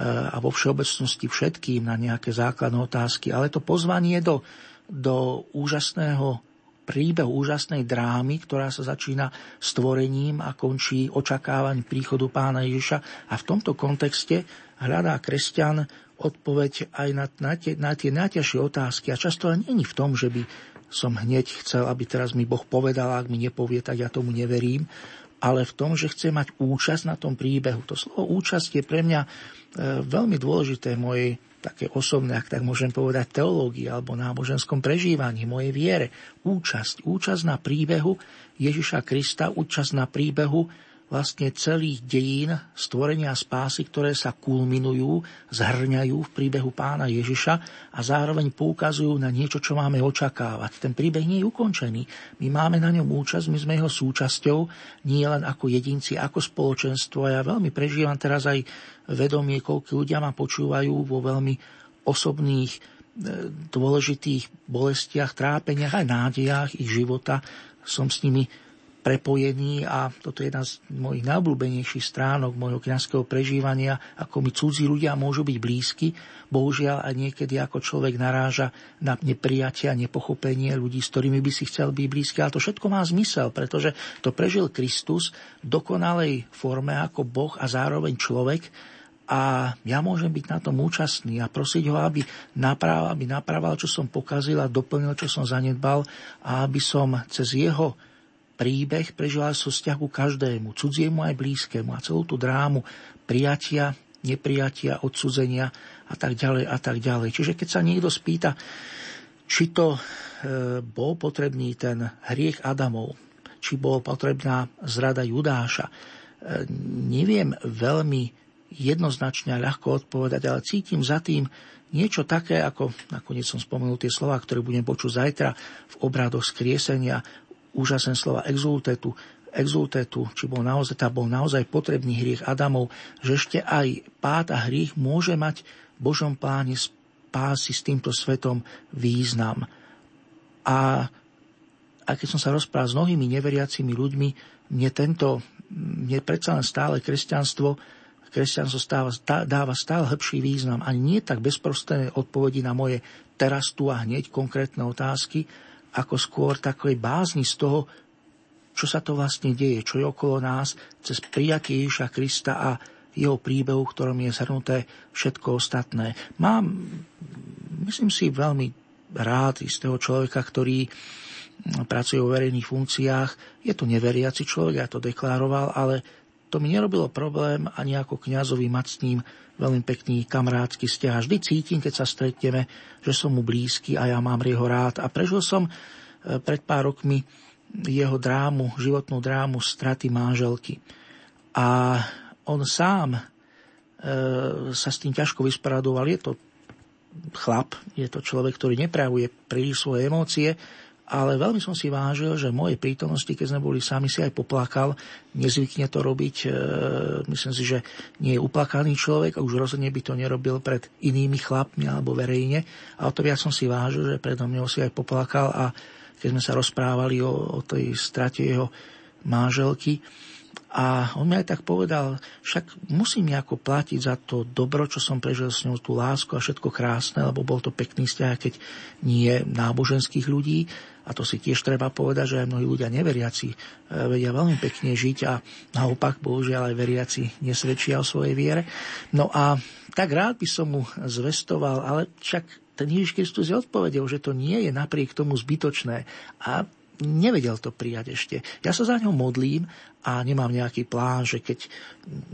a vo všeobecnosti všetkým na nejaké základné otázky, ale to pozvanie do, do úžasného príbehu, úžasnej drámy, ktorá sa začína stvorením a končí očakávaním príchodu pána Ježiša. A v tomto kontexte hľadá kresťan odpoveď aj na, na, tie, na tie najťažšie otázky. A často ani není v tom, že by som hneď chcel, aby teraz mi Boh povedal, ak mi nepovie, tak ja tomu neverím, ale v tom, že chce mať účasť na tom príbehu. To slovo účasť je pre mňa e, veľmi dôležité v mojej také osobné, ak tak môžem povedať, teológii alebo náboženskom prežívaní, mojej viere. Účasť. Účasť na príbehu Ježiša Krista, účasť na príbehu vlastne celých dejín stvorenia spásy, ktoré sa kulminujú, zhrňajú v príbehu pána Ježiša a zároveň poukazujú na niečo, čo máme očakávať. Ten príbeh nie je ukončený. My máme na ňom účasť, my sme jeho súčasťou, nie len ako jedinci, ako spoločenstvo. Ja veľmi prežívam teraz aj vedomie, koľko ľudia ma počúvajú vo veľmi osobných e, dôležitých bolestiach, trápeniach aj nádejách ich života. Som s nimi prepojení a toto je jedna z mojich najobľúbenejších stránok mojho kniazského prežívania, ako mi cudzí ľudia môžu byť blízky, bohužiaľ aj niekedy ako človek naráža na neprijatie a nepochopenie ľudí, s ktorými by si chcel byť blízky. Ale to všetko má zmysel, pretože to prežil Kristus v dokonalej forme ako Boh a zároveň človek, a ja môžem byť na tom účastný a prosiť ho, aby naprával, aby naprával, čo som pokazil a doplnil, čo som zanedbal a aby som cez jeho príbeh prežila so vzťah ku každému, cudziemu aj blízkému a celú tú drámu prijatia, neprijatia, odsudzenia a tak ďalej a tak ďalej. Čiže keď sa niekto spýta, či to e, bol potrebný ten hriech Adamov, či bol potrebná zrada Judáša, e, neviem veľmi jednoznačne a ľahko odpovedať, ale cítim za tým niečo také, ako nakoniec som spomenul tie slova, ktoré budem počuť zajtra v obradoch skriesenia, úžasné slova exultetu, exultetu, či bol naozaj, tá bol naozaj potrebný hriech Adamov, že ešte aj pád a hriech môže mať v Božom pláne spásy s týmto svetom význam. A, a keď som sa rozprával s mnohými neveriacimi ľuďmi, mne tento, mne predsa len stále kresťanstvo, kresťanstvo stáva, dáva stále hĺbší význam. Ani nie tak bezprostredné odpovedi na moje teraz tu a hneď konkrétne otázky, ako skôr takej bázni z toho, čo sa to vlastne deje, čo je okolo nás, cez prijatie Ježiša Krista a jeho príbehu, v ktorom je zhrnuté všetko ostatné. Mám, myslím si, veľmi rád istého človeka, ktorý pracuje vo verejných funkciách. Je to neveriaci človek, ja to deklaroval, ale to mi nerobilo problém ani ako kňazovi mať s ním veľmi pekný kamarátsky vzťah. Vždy cítim, keď sa stretneme, že som mu blízky a ja mám jeho rád. A prežil som e, pred pár rokmi jeho drámu, životnú drámu straty manželky. A on sám e, sa s tým ťažko vysporadoval. Je to chlap, je to človek, ktorý neprejavuje príliš svoje emócie, ale veľmi som si vážil, že v mojej prítomnosti, keď sme boli sami, si aj poplakal. Nezvykne to robiť. E, myslím si, že nie je uplakaný človek a už rozhodne by to nerobil pred inými chlapmi alebo verejne. A o to viac som si vážil, že predo mňou si aj poplakal a keď sme sa rozprávali o, o tej strate jeho manželky, a on mi aj tak povedal, však musím nejako platiť za to dobro, čo som prežil s ňou, tú lásku a všetko krásne, lebo bol to pekný vzťah, keď nie náboženských ľudí. A to si tiež treba povedať, že aj mnohí ľudia neveriaci e, vedia veľmi pekne žiť a naopak, bohužiaľ, aj veriaci nesvedčia o svojej viere. No a tak rád by som mu zvestoval, ale však ten Ježiš Kristus je odpovedel, že to nie je napriek tomu zbytočné. A nevedel to prijať ešte. Ja sa za ňou modlím a nemám nejaký plán, že keď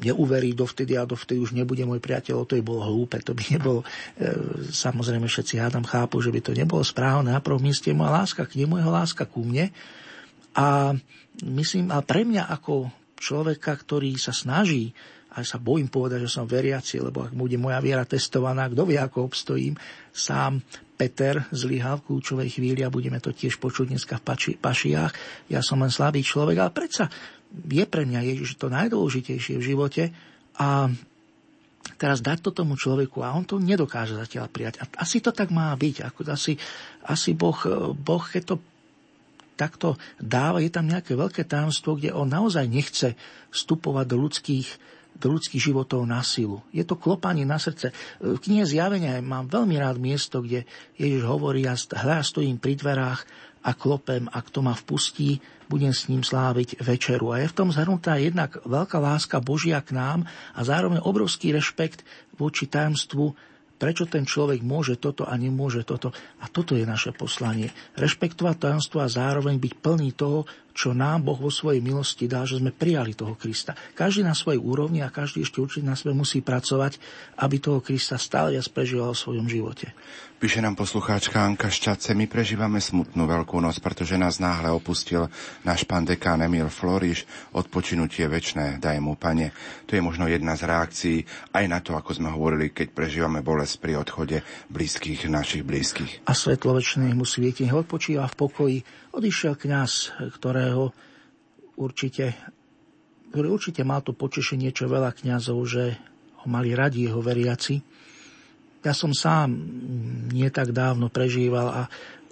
neuverí dovtedy a dovtedy už nebude môj priateľ, to by bolo hlúpe, to by nebolo, e, samozrejme všetci hádam chápu, že by to nebolo správne, na prvom mieste je moja láska k nemu, jeho láska ku mne. A myslím, a pre mňa ako človeka, ktorý sa snaží aj sa bojím povedať, že som veriaci, lebo ak bude moja viera testovaná, kto vie, ako obstojím, sám Peter zlyhal v kľúčovej chvíli a budeme to tiež počuť dneska v pači, pašiach. Ja som len slabý človek, ale predsa je pre mňa Ježiš to najdôležitejšie v živote a teraz dať to tomu človeku a on to nedokáže zatiaľ prijať. A asi to tak má byť. Ako asi, asi boh, boh, keď to takto dáva, je tam nejaké veľké tajomstvo, kde on naozaj nechce vstupovať do ľudských ľudských životov na silu. Je to klopanie na srdce. V knihe Zjavenia mám veľmi rád miesto, kde Ježiš hovorí, ja hľa stojím pri dverách a klopem a kto ma vpustí, budem s ním sláviť večeru. A je v tom zhrnutá jednak veľká láska Božia k nám a zároveň obrovský rešpekt voči tajomstvu Prečo ten človek môže toto a nemôže toto? A toto je naše poslanie. Rešpektovať tajomstvo a zároveň byť plný toho, čo nám Boh vo svojej milosti dá, že sme prijali toho Krista. Každý na svojej úrovni a každý ešte určite na sebe musí pracovať, aby toho Krista stále viac prežíval v svojom živote. Píše nám poslucháčka Anka Šťace, my prežívame smutnú veľkú noc, pretože nás náhle opustil náš pán dekán Emil Floriš, odpočinutie väčšné, daj mu pane. To je možno jedna z reakcií aj na to, ako sme hovorili, keď prežívame bolesť pri odchode blízkych našich blízkych. A svetlo väčšné mu svieti, odpočíva v pokoji. Odišiel kňaz, ktorého určite, ktorý určite mal to počešenie, čo veľa kňazov, že ho mali radi jeho veriaci. Ja som sám nie tak dávno prežíval a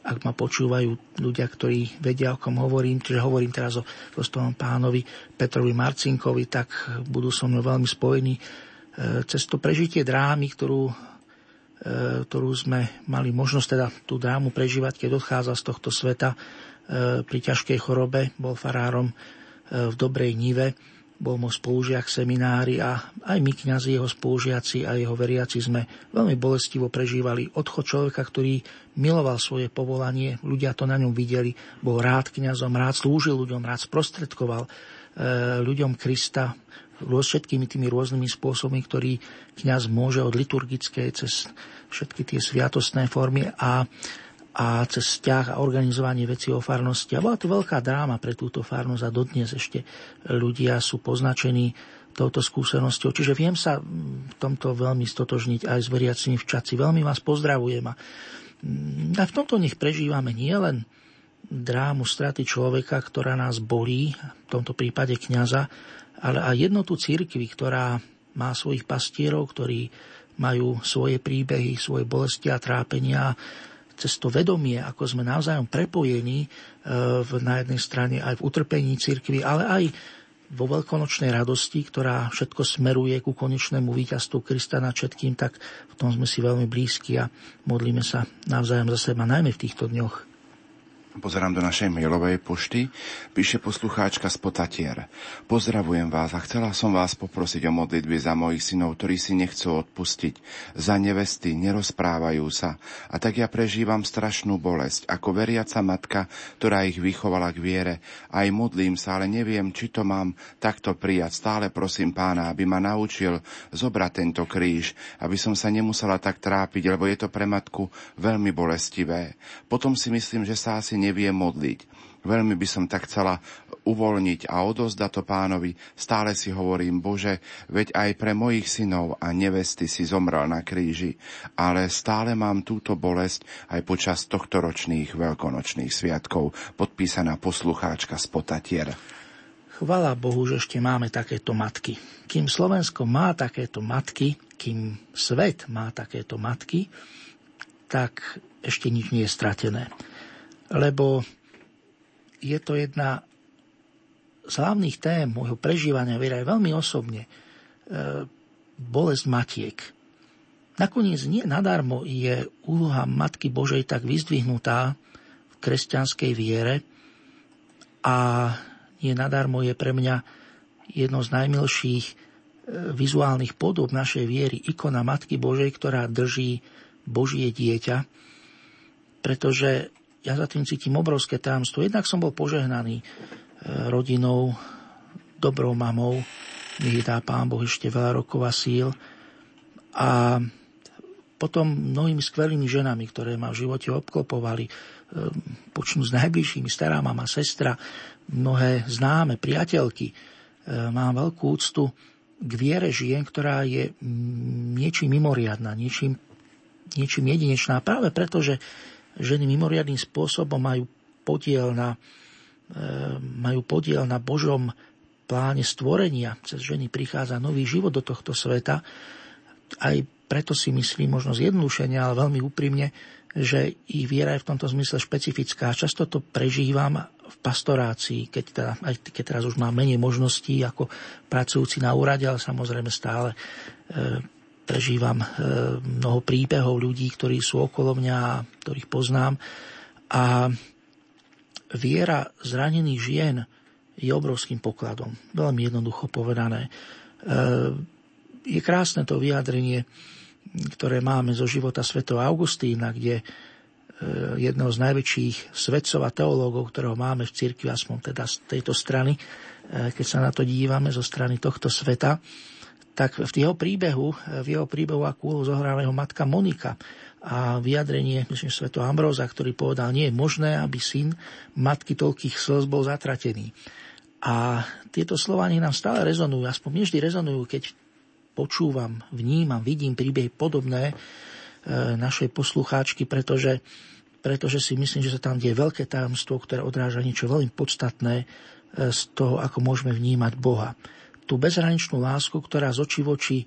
ak ma počúvajú ľudia, ktorí vedia, o kom hovorím, čiže hovorím teraz o prostom pánovi Petrovi Marcinkovi, tak budú so mnou veľmi spojení e, cez to prežitie drámy, ktorú, e, ktorú sme mali možnosť teda tú drámu prežívať, keď odchádza z tohto sveta pri ťažkej chorobe, bol farárom v Dobrej Nive bol môj spolužiak seminári a aj my, kňazi, jeho spolužiaci a jeho veriaci sme veľmi bolestivo prežívali. Odchod človeka, ktorý miloval svoje povolanie, ľudia to na ňom videli, bol rád kňazom, rád slúžil ľuďom, rád sprostredkoval e, ľuďom Krista všetkými tými rôznymi spôsobmi, ktorý kňaz môže od liturgickej cez všetky tie sviatostné formy a a cez vzťah a organizovanie veci o farnosti. A bola to veľká dráma pre túto farnosť a dodnes ešte ľudia sú poznačení touto skúsenosťou. Čiže viem sa v tomto veľmi stotožniť aj s veriacimi v Čaci. Veľmi vás pozdravujem a, a v tomto nech prežívame nielen drámu straty človeka, ktorá nás bolí, v tomto prípade kňaza, ale aj jednotu církvy, ktorá má svojich pastierov, ktorí majú svoje príbehy, svoje bolesti a trápenia cez to vedomie, ako sme navzájom prepojení e, na jednej strane aj v utrpení cirkvi, ale aj vo veľkonočnej radosti, ktorá všetko smeruje ku konečnému víťazstvu Krista nad všetkým, tak v tom sme si veľmi blízki a modlíme sa navzájom za seba, najmä v týchto dňoch. Pozerám do našej mailovej pošty, píše poslucháčka z Potatier. Pozdravujem vás a chcela som vás poprosiť o modlitby za mojich synov, ktorí si nechcú odpustiť. Za nevesty, nerozprávajú sa. A tak ja prežívam strašnú bolesť, ako veriaca matka, ktorá ich vychovala k viere. Aj modlím sa, ale neviem, či to mám takto prijať. Stále prosím pána, aby ma naučil zobrať tento kríž, aby som sa nemusela tak trápiť, lebo je to pre matku veľmi bolestivé. Potom si myslím, že sa asi nevie modliť. Veľmi by som tak chcela uvoľniť a odozdať to pánovi. Stále si hovorím, Bože, veď aj pre mojich synov a nevesty si zomrel na kríži, ale stále mám túto bolesť aj počas tohto ročných veľkonočných sviatkov. Podpísaná poslucháčka z Potatier. Chvala Bohu, že ešte máme takéto matky. Kým Slovensko má takéto matky, kým svet má takéto matky, tak ešte nič nie je stratené lebo je to jedna z hlavných tém môjho prežívania viera je veľmi osobne. E, bolesť matiek. Nakoniec nie nadarmo je úloha Matky Božej tak vyzdvihnutá v kresťanskej viere a nie nadarmo je pre mňa jedno z najmilších e, vizuálnych podob našej viery ikona Matky Božej, ktorá drží Božie dieťa, pretože ja za tým cítim obrovské tajomstvo. Jednak som bol požehnaný e, rodinou, dobrou mamou, mi dá Pán Boh ešte veľa rokov a síl. A potom mnohými skvelými ženami, ktoré ma v živote obklopovali, e, počnú s najbližšími, stará mama, sestra, mnohé známe, priateľky. E, mám veľkú úctu k viere žien, ktorá je niečím mimoriadná, niečím, niečím jedinečná. Práve preto, že ženy mimoriadným spôsobom majú podiel na, e, majú podiel na Božom pláne stvorenia. Cez ženy prichádza nový život do tohto sveta. Aj preto si myslím, možno zjednúšenia, ale veľmi úprimne, že ich viera je v tomto zmysle špecifická. Často to prežívam v pastorácii, keď, teda, aj keď teraz už mám menej možností ako pracujúci na úrade, ale samozrejme stále e, prežívam e, mnoho príbehov ľudí, ktorí sú okolo mňa a ktorých poznám. A viera zranených žien je obrovským pokladom. Veľmi jednoducho povedané. E, je krásne to vyjadrenie, ktoré máme zo života svätého Augustína, kde e, jedného z najväčších svetcov a teológov, ktorého máme v cirkvi, aspoň teda z tejto strany, keď sa na to dívame zo strany tohto sveta, tak v jeho príbehu, v jeho príbehu akú úlohu zohráva jeho matka Monika a vyjadrenie, myslím, sveto Ambróza, ktorý povedal, nie je možné, aby syn matky toľkých slz bol zatratený. A tieto slova nám stále rezonujú, aspoň vždy rezonujú, keď počúvam, vnímam, vidím príbehy podobné e, našej poslucháčky, pretože, pretože si myslím, že sa tam deje veľké tajomstvo, ktoré odráža niečo veľmi podstatné e, z toho, ako môžeme vnímať Boha tú bezhraničnú lásku, ktorá z očí v oči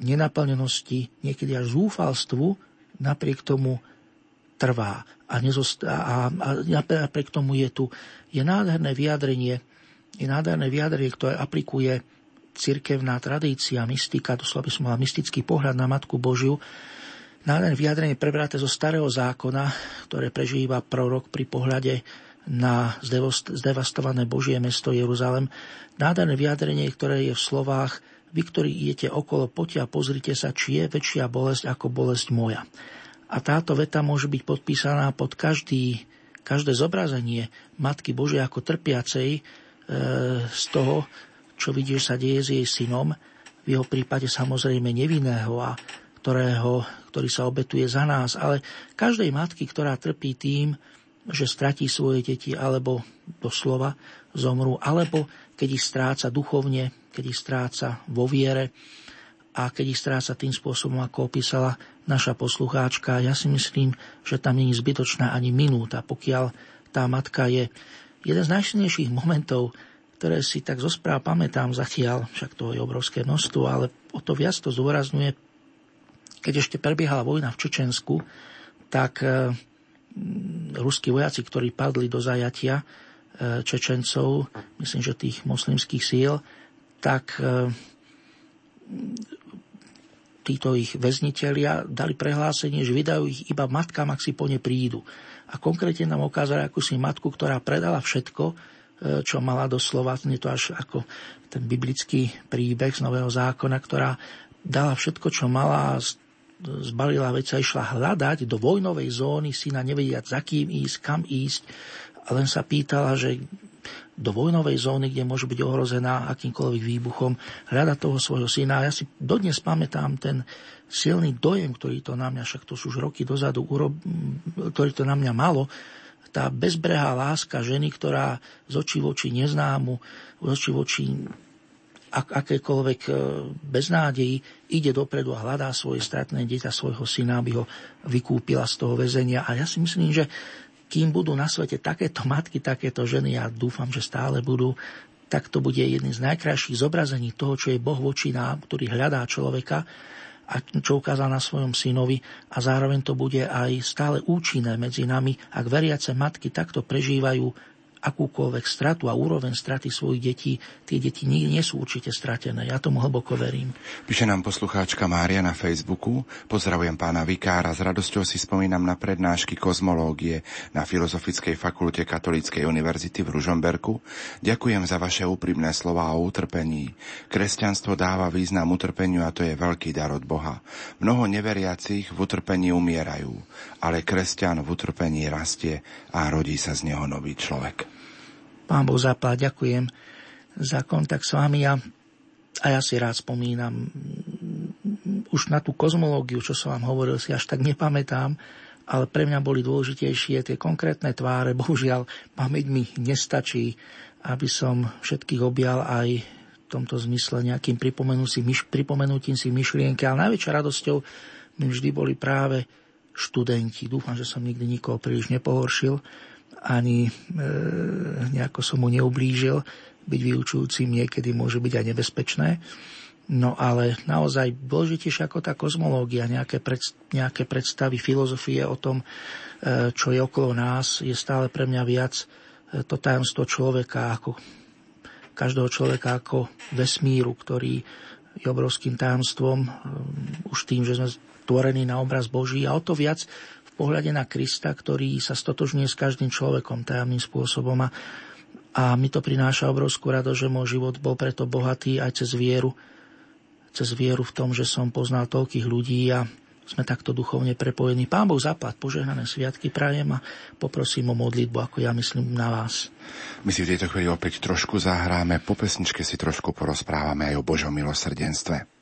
nenaplnenosti, niekedy až zúfalstvu, napriek tomu trvá. A, nezost- a, a napriek tomu je tu je nádherné vyjadrenie, je nádherné vyjadrenie, ktoré aplikuje cirkevná tradícia, mystika, doslova by som mal mystický pohľad na Matku Božiu, nádherné vyjadrenie prebraté zo starého zákona, ktoré prežíva prorok pri pohľade na zdevastované Božie mesto Jeruzalem. Nádherné vyjadrenie, ktoré je v slovách vy, ktorí idete okolo, poďte a pozrite sa, či je väčšia bolesť ako bolesť moja. A táto veta môže byť podpísaná pod každý, každé zobrazenie Matky Božej ako trpiacej e, z toho, čo vidíš sa deje s jej synom, v jeho prípade samozrejme nevinného a ktorého, ktorý sa obetuje za nás, ale každej matky, ktorá trpí tým, že stratí svoje deti alebo doslova zomrú, alebo keď ich stráca duchovne, keď ich stráca vo viere a keď ich stráca tým spôsobom, ako opísala naša poslucháčka. Ja si myslím, že tam nie je zbytočná ani minúta, pokiaľ tá matka je jeden z najsilnejších momentov, ktoré si tak zo správ pamätám zatiaľ, však to je obrovské množstvo, ale o to viac to zdôrazňuje, keď ešte prebiehala vojna v Čečensku, tak e, ruskí vojaci, ktorí padli do zajatia e, Čečencov, myslím, že tých moslimských síl, tak e, títo ich väzniteľia dali prehlásenie, že vydajú ich iba matkám, ak si po ne prídu. A konkrétne nám ukázali akúsi matku, ktorá predala všetko, e, čo mala doslova, nie to až ako ten biblický príbeh z Nového zákona, ktorá dala všetko, čo mala zbalila vec a išla hľadať do vojnovej zóny syna, nevediať za kým ísť, kam ísť. A len sa pýtala, že do vojnovej zóny, kde môže byť ohrozená akýmkoľvek výbuchom, hľada toho svojho syna. A ja si dodnes pamätám ten silný dojem, ktorý to na mňa, však to sú už roky dozadu, ktorý to na mňa malo, tá bezbrehá láska ženy, ktorá z očí v oči neznámu, z očí v oči ak, akékoľvek e, beznádeji ide dopredu a hľadá svoje stratné dieťa, svojho syna, aby ho vykúpila z toho väzenia. A ja si myslím, že kým budú na svete takéto matky, takéto ženy, ja dúfam, že stále budú, tak to bude jedným z najkrajších zobrazení toho, čo je Boh voči nám, ktorý hľadá človeka a čo ukázal na svojom synovi a zároveň to bude aj stále účinné medzi nami, ak veriace matky takto prežívajú akúkoľvek stratu a úroveň straty svojich detí, tie deti nie, nie sú určite stratené. Ja tomu hlboko verím. Píše nám poslucháčka Mária na Facebooku. Pozdravujem pána Vikára. S radosťou si spomínam na prednášky kozmológie na Filozofickej fakulte Katolíckej univerzity v Ružomberku. Ďakujem za vaše úprimné slova o utrpení. Kresťanstvo dáva význam utrpeniu a to je veľký dar od Boha. Mnoho neveriacich v utrpení umierajú, ale kresťan v utrpení rastie a rodí sa z neho nový človek. Pán Boh zaplá, ďakujem za kontakt s vami a, a ja si rád spomínam už na tú kozmológiu, čo som vám hovoril, si až tak nepamätám, ale pre mňa boli dôležitejšie tie konkrétne tváre. Bohužiaľ, pamäť mi nestačí, aby som všetkých objal aj v tomto zmysle nejakým pripomenutím si myšlienky, ale najväčšou radosťou mi vždy boli práve študenti. Dúfam, že som nikdy nikoho príliš nepohoršil ani e, nejako som mu neublížil. Byť vyučujúcim niekedy môže byť aj nebezpečné. No ale naozaj dôležitejšie ako tá kozmológia, nejaké, pred, nejaké predstavy, filozofie o tom, e, čo je okolo nás, je stále pre mňa viac e, to tajomstvo človeka, ako každého človeka ako vesmíru, ktorý je obrovským tajomstvom, e, už tým, že sme tvorení na obraz Boží a o to viac pohľade na Krista, ktorý sa stotožňuje s každým človekom tajomným spôsobom a, a mi to prináša obrovskú radosť, že môj život bol preto bohatý aj cez vieru, cez vieru v tom, že som poznal toľkých ľudí a sme takto duchovne prepojení. Pán Boh zaplat, požehnané sviatky prajem a poprosím o modlitbu, ako ja myslím na vás. My si v tejto chvíli opäť trošku zahráme, po pesničke si trošku porozprávame aj o Božom milosrdenstve.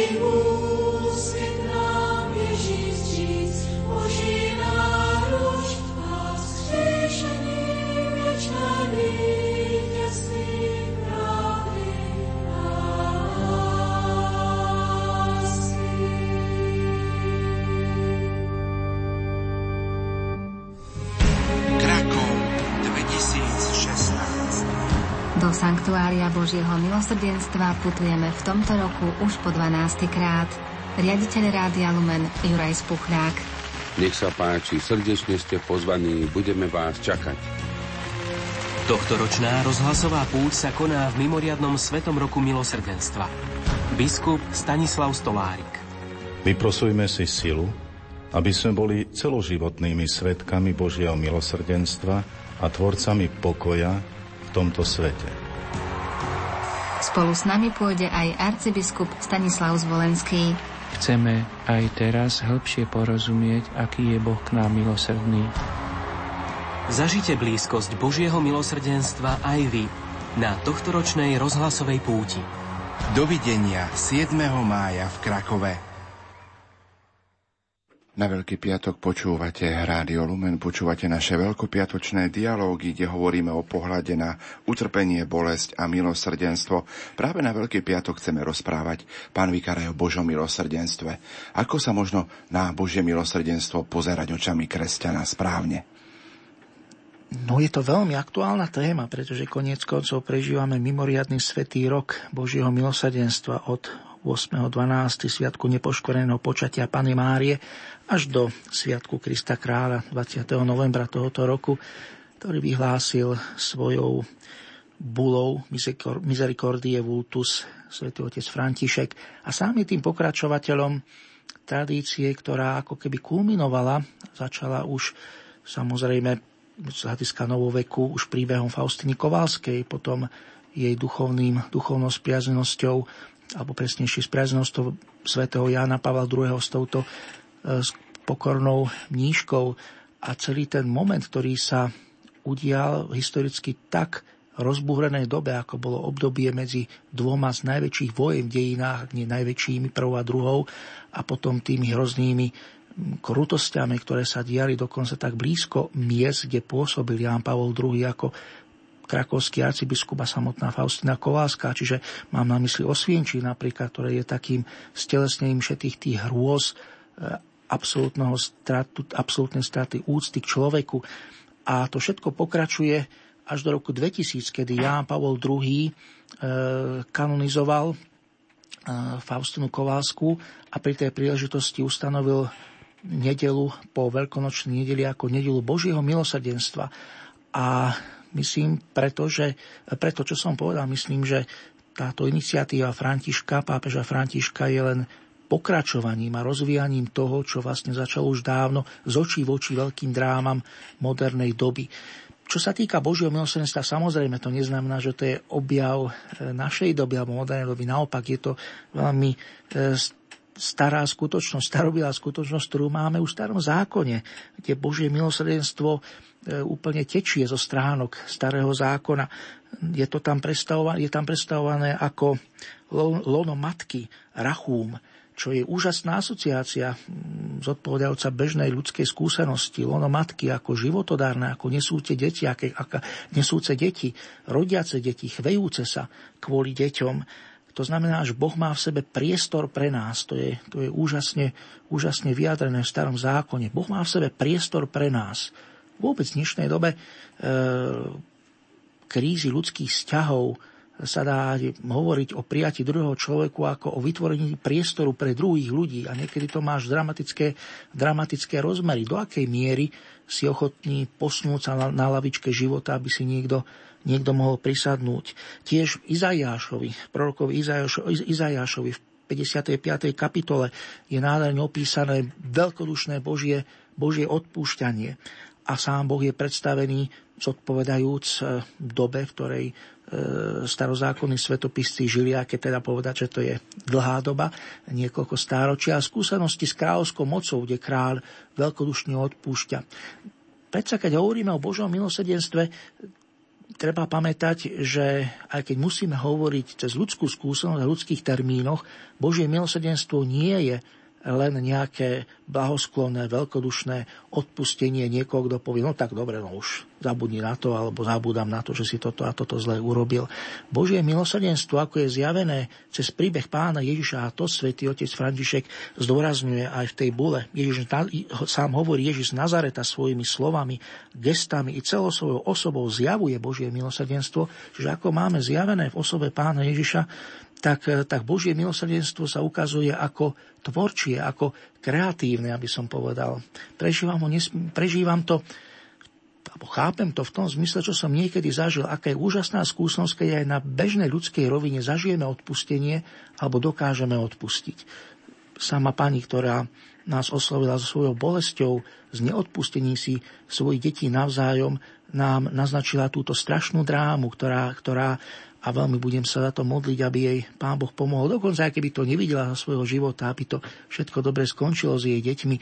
Nový úsvit Sanktuária Božieho milosrdenstva putujeme v tomto roku už po 12. krát. Riaditeľ Rádia Lumen Juraj Spuchlák. Nech sa páči, srdečne ste pozvaní, budeme vás čakať. Tohtoročná rozhlasová púť sa koná v mimoriadnom Svetom roku milosrdenstva. Biskup Stanislav Stolárik. Vyprosujme si silu, aby sme boli celoživotnými svetkami Božieho milosrdenstva a tvorcami pokoja v tomto svete. Spolu s nami pôjde aj arcibiskup Stanislav Zvolenský. Chceme aj teraz hĺbšie porozumieť, aký je Boh k nám milosrdný. Zažite blízkosť Božieho milosrdenstva aj vy na tohtoročnej rozhlasovej púti. Dovidenia 7. mája v Krakove. Na Veľký piatok počúvate Rádio Lumen, počúvate naše veľkopiatočné dialógy, kde hovoríme o pohľade na utrpenie, bolesť a milosrdenstvo. Práve na Veľký piatok chceme rozprávať, pán Vikar, aj o Božom milosrdenstve. Ako sa možno na Božie milosrdenstvo pozerať očami kresťana správne? No je to veľmi aktuálna téma, pretože koniec koncov prežívame mimoriadný svetý rok Božieho milosrdenstva od 8.12. sviatku nepoškoreného počatia Pany Márie až do sviatku Krista Kráľa 20. novembra tohoto roku, ktorý vyhlásil svojou bulou Misericordie Vultus svätý otec František a sám je tým pokračovateľom tradície, ktorá ako keby kulminovala, začala už samozrejme z hľadiska novoveku už príbehom Faustiny Kovalskej, potom jej duchovným, duchovnou spriaznosťou, alebo presnejšie spriaznosťou svätého Jána Pavla II. s touto s pokornou mníškou. A celý ten moment, ktorý sa udial historicky tak rozbúhrenej dobe, ako bolo obdobie medzi dvoma z najväčších vojen v dejinách, nie najväčšími prvou a druhou, a potom tými hroznými krutosťami, ktoré sa diali dokonca tak blízko miest, kde pôsobil Ján Pavol II ako krakovský arcibiskup a samotná Faustina Kovalská, čiže mám na mysli Osvienčí napríklad, ktoré je takým stelesnením všetkých tých hrôz e, stratu, absolútnej straty úcty k človeku. A to všetko pokračuje až do roku 2000, kedy Ján Pavol II e, kanonizoval e, Faustinu Kovalskú a pri tej príležitosti ustanovil nedelu po veľkonočnej nedeli ako nedelu Božieho milosrdenstva. A myslím, preto, že, preto, čo som povedal, myslím, že táto iniciatíva Františka, pápeža Františka je len pokračovaním a rozvíjaním toho, čo vlastne začalo už dávno z očí v oči veľkým drámam modernej doby. Čo sa týka Božieho milosrdenstva, samozrejme to neznamená, že to je objav e, našej doby alebo modernej doby. Naopak je to veľmi e, stará skutočnosť, starobilá skutočnosť, ktorú máme už v starom zákone, kde Božie milosrdenstvo e, úplne tečie zo stránok starého zákona. Je, to tam predstavované, je tam predstavované ako lono matky, rachúm, čo je úžasná asociácia zodpovedajúca bežnej ľudskej skúsenosti. Lono matky ako životodárne, ako nesúce deti, ako, ako nesúce deti, rodiace deti, chvejúce sa kvôli deťom to znamená, že Boh má v sebe priestor pre nás. To je, to je úžasne, úžasne vyjadrené v starom zákone. Boh má v sebe priestor pre nás. Vôbec v dnešnej dobe e, krízy ľudských vzťahov sa dá hovoriť o prijati druhého človeku ako o vytvorení priestoru pre druhých ľudí a niekedy to máš dramatické, dramatické rozmery. Do akej miery si ochotný posnúť sa na, na lavičke života, aby si niekto niekto mohol prisadnúť. Tiež Izajášovi, prorokovi Izajášovi v 55. kapitole je nádherne opísané veľkodušné Božie, Božie odpúšťanie. A sám Boh je predstavený zodpovedajúc dobe, v ktorej starozákonní svetopisci žili, a keď teda povedať, že to je dlhá doba, niekoľko stáročia a skúsenosti s kráľovskou mocou, kde kráľ veľkodušne odpúšťa. Predsa, keď hovoríme o Božom milosedenstve, treba pamätať, že aj keď musíme hovoriť cez ľudskú skúsenosť a ľudských termínoch, Božie milosedenstvo nie je len nejaké blahosklonné, veľkodušné odpustenie niekoho, kto povie, no tak dobre, no už zabudni na to, alebo zabúdam na to, že si toto a toto zle urobil. Božie milosrdenstvo, ako je zjavené cez príbeh pána Ježiša, a to svätý otec František zdôrazňuje aj v tej bule. Ježiš sám hovorí, Ježiš z Nazareta svojimi slovami, gestami i celou svojou osobou zjavuje Božie milosrdenstvo, že ako máme zjavené v osobe pána Ježiša, tak, eh, tak Božie milosrdenstvo sa ukazuje ako tvorčie, ako kreatívne, aby som povedal. Prežívam, ho, prežívam to, alebo chápem to v tom zmysle, čo som niekedy zažil, aká je úžasná skúsenosť, keď aj na bežnej ľudskej rovine zažijeme odpustenie alebo dokážeme odpustiť. Sama pani, ktorá nás oslovila so svojou bolesťou, z neodpustení si svojich detí navzájom, nám naznačila túto strašnú drámu, ktorá, ktorá a veľmi budem sa za to modliť, aby jej Pán Boh pomohol. Dokonca, aj keby to nevidela za svojho života, aby to všetko dobre skončilo s jej deťmi,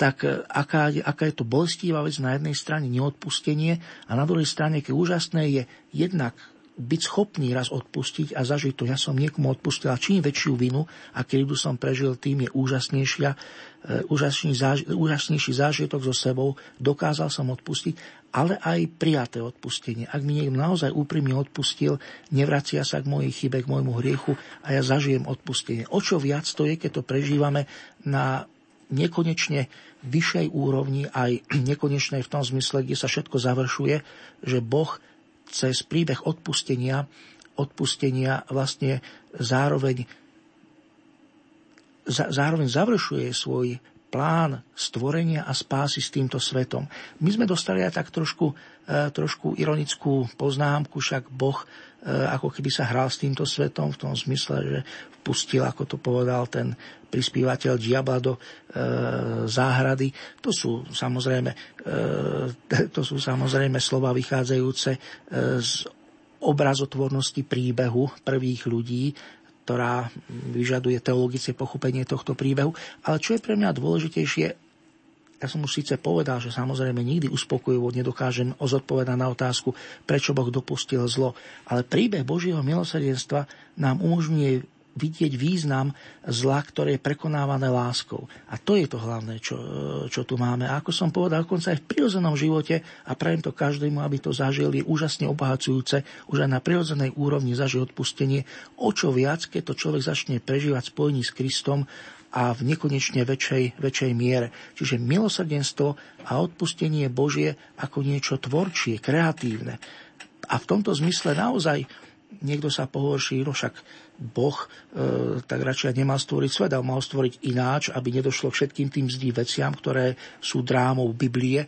tak e, aká, aká je to bolestivá vec na jednej strane neodpustenie a na druhej strane, keď úžasné je jednak byť schopný raz odpustiť a zažiť to. Ja som niekomu odpustil a čím väčšiu vinu a keď som prežil, tým je úžasnejšia, e, úžasnejší zážitok so sebou. Dokázal som odpustiť ale aj prijaté odpustenie. Ak mi niekto naozaj úprimne odpustil, nevracia sa k mojej chybe, k môjmu hriechu a ja zažijem odpustenie. O čo viac to je, keď to prežívame na nekonečne vyššej úrovni, aj nekonečnej v tom zmysle, kde sa všetko završuje, že Boh cez príbeh odpustenia, odpustenia vlastne zároveň, zároveň završuje svoj plán stvorenia a spásy s týmto svetom. My sme dostali aj tak trošku, e, trošku ironickú poznámku, však Boh e, ako keby sa hral s týmto svetom v tom zmysle, že vpustil, ako to povedal ten prispívateľ diabla do e, záhrady. To sú samozrejme, e, to sú samozrejme slova vychádzajúce e, z obrazotvornosti príbehu prvých ľudí, ktorá vyžaduje teologické pochopenie tohto príbehu. Ale čo je pre mňa dôležitejšie, ja som už síce povedal, že samozrejme nikdy uspokojivo nedokážem zodpovedať na otázku, prečo Boh dopustil zlo, ale príbeh Božieho milosrdenstva nám umožňuje vidieť význam zla, ktoré je prekonávané láskou. A to je to hlavné, čo, čo tu máme. A ako som povedal, dokonca aj v prirodzenom živote, a prajem to každému, aby to zažil, je úžasne obohacujúce, už aj na prirodzenej úrovni zažiť odpustenie. O čo viac, keď to človek začne prežívať spojení s Kristom a v nekonečne väčšej, väčšej miere. Čiže milosrdenstvo a odpustenie Božie ako niečo tvorčie, kreatívne. A v tomto zmysle naozaj niekto sa pohorší, no však Boh e, tak radšej nemal stvoriť svet, ale mal stvoriť ináč, aby nedošlo k všetkým tým zlým veciam, ktoré sú drámou Biblie,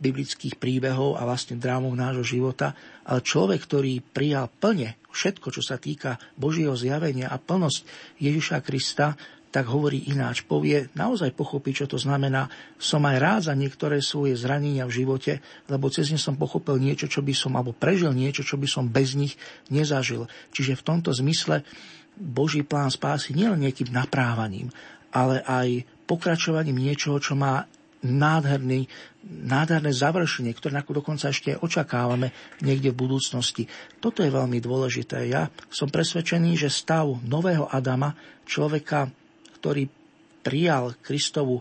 biblických príbehov a vlastne drámou nášho života. Ale človek, ktorý prijal plne všetko, čo sa týka Božieho zjavenia a plnosť Ježiša Krista, tak hovorí ináč. Povie, naozaj pochopí, čo to znamená. Som aj rád za niektoré svoje zranenia v živote, lebo cez ne som pochopil niečo, čo by som, alebo prežil niečo, čo by som bez nich nezažil. Čiže v tomto zmysle Boží plán spásy nie len nejakým naprávaním, ale aj pokračovaním niečoho, čo má nádherný, nádherné završenie, ktoré dokonca ešte očakávame niekde v budúcnosti. Toto je veľmi dôležité. Ja som presvedčený, že stav nového Adama, človeka ktorý prijal Kristovu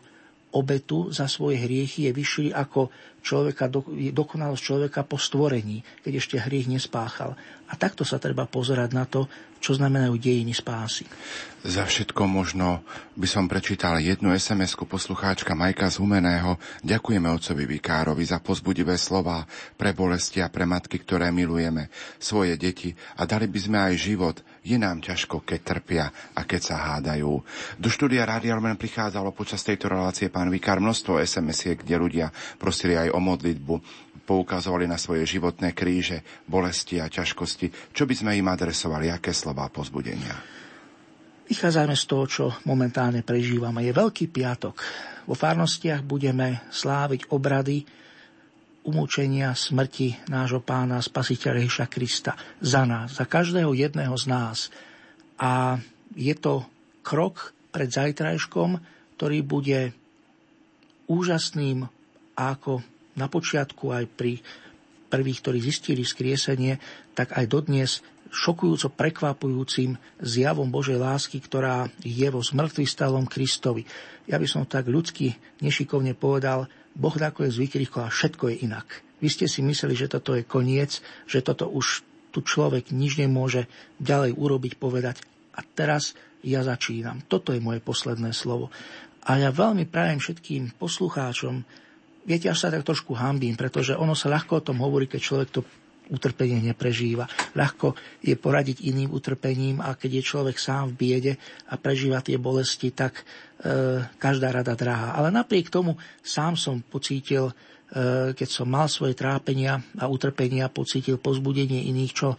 obetu za svoje hriechy, je vyšší ako človeka, dokonalosť človeka po stvorení, keď ešte hriech nespáchal. A takto sa treba pozerať na to, čo znamenajú dejiny spásy. Za všetko možno by som prečítal jednu SMS-ku poslucháčka Majka z Humeného. Ďakujeme otcovi Vikárovi za pozbudivé slova pre bolesti a pre matky, ktoré milujeme, svoje deti a dali by sme aj život. Je nám ťažko, keď trpia a keď sa hádajú. Do štúdia Rádia Lumen prichádzalo počas tejto relácie pán Vikár množstvo SMS-iek, kde ľudia prosili aj o modlitbu poukazovali na svoje životné kríže, bolesti a ťažkosti. Čo by sme im adresovali? Aké slova pozbudenia? Vychádzajme z toho, čo momentálne prežívame. Je Veľký piatok. Vo farnostiach budeme sláviť obrady umúčenia smrti nášho pána spasiteľa Ježiša Krista za nás, za každého jedného z nás. A je to krok pred zajtrajškom, ktorý bude úžasným ako na počiatku aj pri prvých, ktorí zistili vzkriesenie, tak aj dodnes šokujúco prekvapujúcim zjavom Božej lásky, ktorá je vo zmrtvý Kristovi. Ja by som tak ľudsky nešikovne povedal, Boh je zvykli, a všetko je inak. Vy ste si mysleli, že toto je koniec, že toto už tu človek nič nemôže ďalej urobiť, povedať. A teraz ja začínam. Toto je moje posledné slovo. A ja veľmi prajem všetkým poslucháčom, viete, až sa tak trošku hambím, pretože ono sa ľahko o tom hovorí, keď človek to utrpenie neprežíva. Ľahko je poradiť iným utrpením a keď je človek sám v biede a prežíva tie bolesti, tak e, každá rada drahá. Ale napriek tomu sám som pocítil, e, keď som mal svoje trápenia a utrpenia, pocítil pozbudenie iných, čo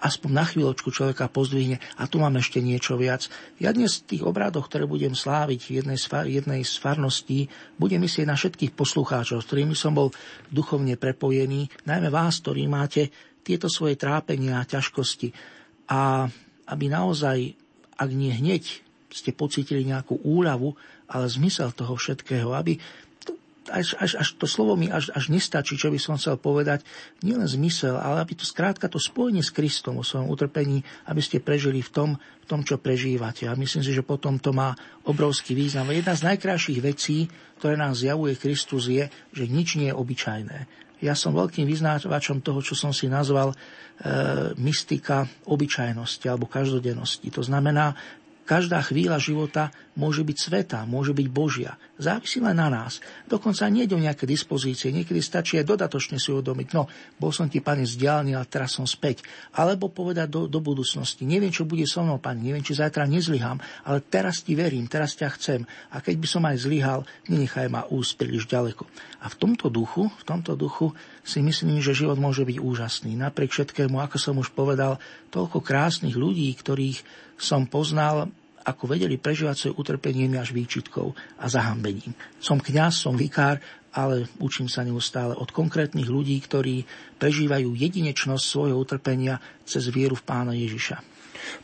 aspoň na chvíľočku človeka pozdvihne a tu mám ešte niečo viac. Ja dnes v tých obradoch, ktoré budem sláviť v jednej, jednej z farností, budem myslieť na všetkých poslucháčov, s ktorými som bol duchovne prepojený, najmä vás, ktorí máte tieto svoje trápenia a ťažkosti. A aby naozaj, ak nie hneď, ste pocítili nejakú úľavu, ale zmysel toho všetkého, aby až, až, až to slovo mi až, až nestačí, čo by som chcel povedať, nielen zmysel, ale aby to skrátka to spojenie s Kristom o svojom utrpení, aby ste prežili v tom, v tom, čo prežívate. A myslím si, že potom to má obrovský význam. Jedna z najkrajších vecí, ktoré nám zjavuje Kristus, je, že nič nie je obyčajné. Ja som veľkým vyznávačom toho, čo som si nazval e, mystika obyčajnosti alebo každodennosti. To znamená, Každá chvíľa života môže byť sveta, môže byť Božia. Závisí len na nás. Dokonca nie o nejaké dispozície. Niekedy stačí aj dodatočne si uvedomiť, no, bol som ti, pane, vzdialený, ale teraz som späť. Alebo povedať do, do budúcnosti, neviem, čo bude so mnou, pane, neviem, či zajtra nezlyhám, ale teraz ti verím, teraz ťa chcem. A keď by som aj zlyhal, nenechaj ma úsť príliš ďaleko. A v tomto duchu, v tomto duchu si myslím, že život môže byť úžasný. Napriek všetkému, ako som už povedal, toľko krásnych ľudí, ktorých som poznal, ako vedeli prežívať svoje utrpenie až výčitkou a zahambením. Som kňaz, som vikár, ale učím sa neustále od konkrétnych ľudí, ktorí prežívajú jedinečnosť svojho utrpenia cez vieru v pána Ježiša.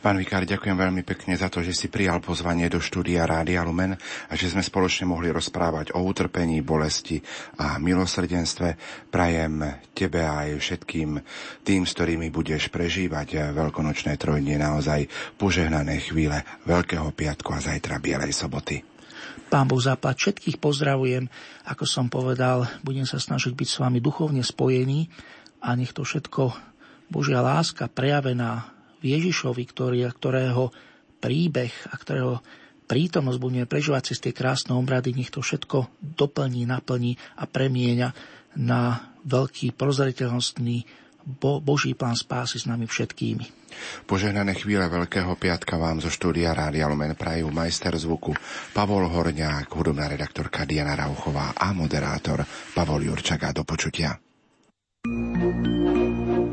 Pán Vikár, ďakujem veľmi pekne za to, že si prijal pozvanie do štúdia Rádia Lumen a že sme spoločne mohli rozprávať o utrpení, bolesti a milosrdenstve. Prajem tebe aj všetkým tým, s ktorými budeš prežívať veľkonočné trojdnie naozaj požehnané chvíle Veľkého piatku a zajtra Bielej soboty. Pán Boh zaplať, všetkých pozdravujem. Ako som povedal, budem sa snažiť byť s vami duchovne spojený a nech to všetko Božia láska prejavená Ježišovi, ktorý, ktorého príbeh a ktorého prítomnosť budeme prežívať cez tie krásne obrady, nech to všetko doplní, naplní a premieňa na veľký prozreteľnostný Bo, Boží plán spásy s nami všetkými. Požehnané chvíle Veľkého piatka vám zo štúdia Rádia Lumen prajú majster zvuku Pavol Horňák, hudobná redaktorka Diana Rauchová a moderátor Pavol Jurčaga. Do počutia. thank you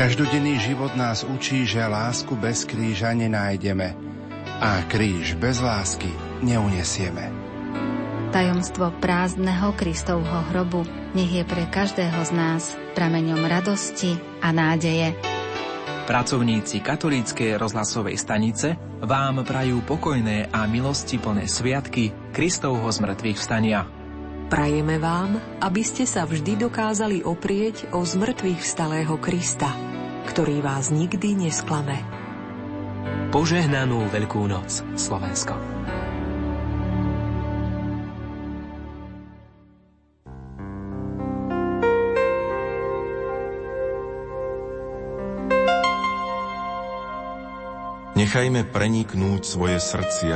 Každodenný život nás učí, že lásku bez kríža nenájdeme a kríž bez lásky neunesieme. Tajomstvo prázdneho Kristovho hrobu nech je pre každého z nás prameňom radosti a nádeje. Pracovníci katolíckej rozhlasovej stanice vám prajú pokojné a milosti plné sviatky Kristovho zmrtvých vstania. Prajeme vám, aby ste sa vždy dokázali oprieť o zmrtvých vstalého Krista ktorý vás nikdy nesklame. Požehnanú Veľkú noc, Slovensko. Nechajme preniknúť svoje srdcia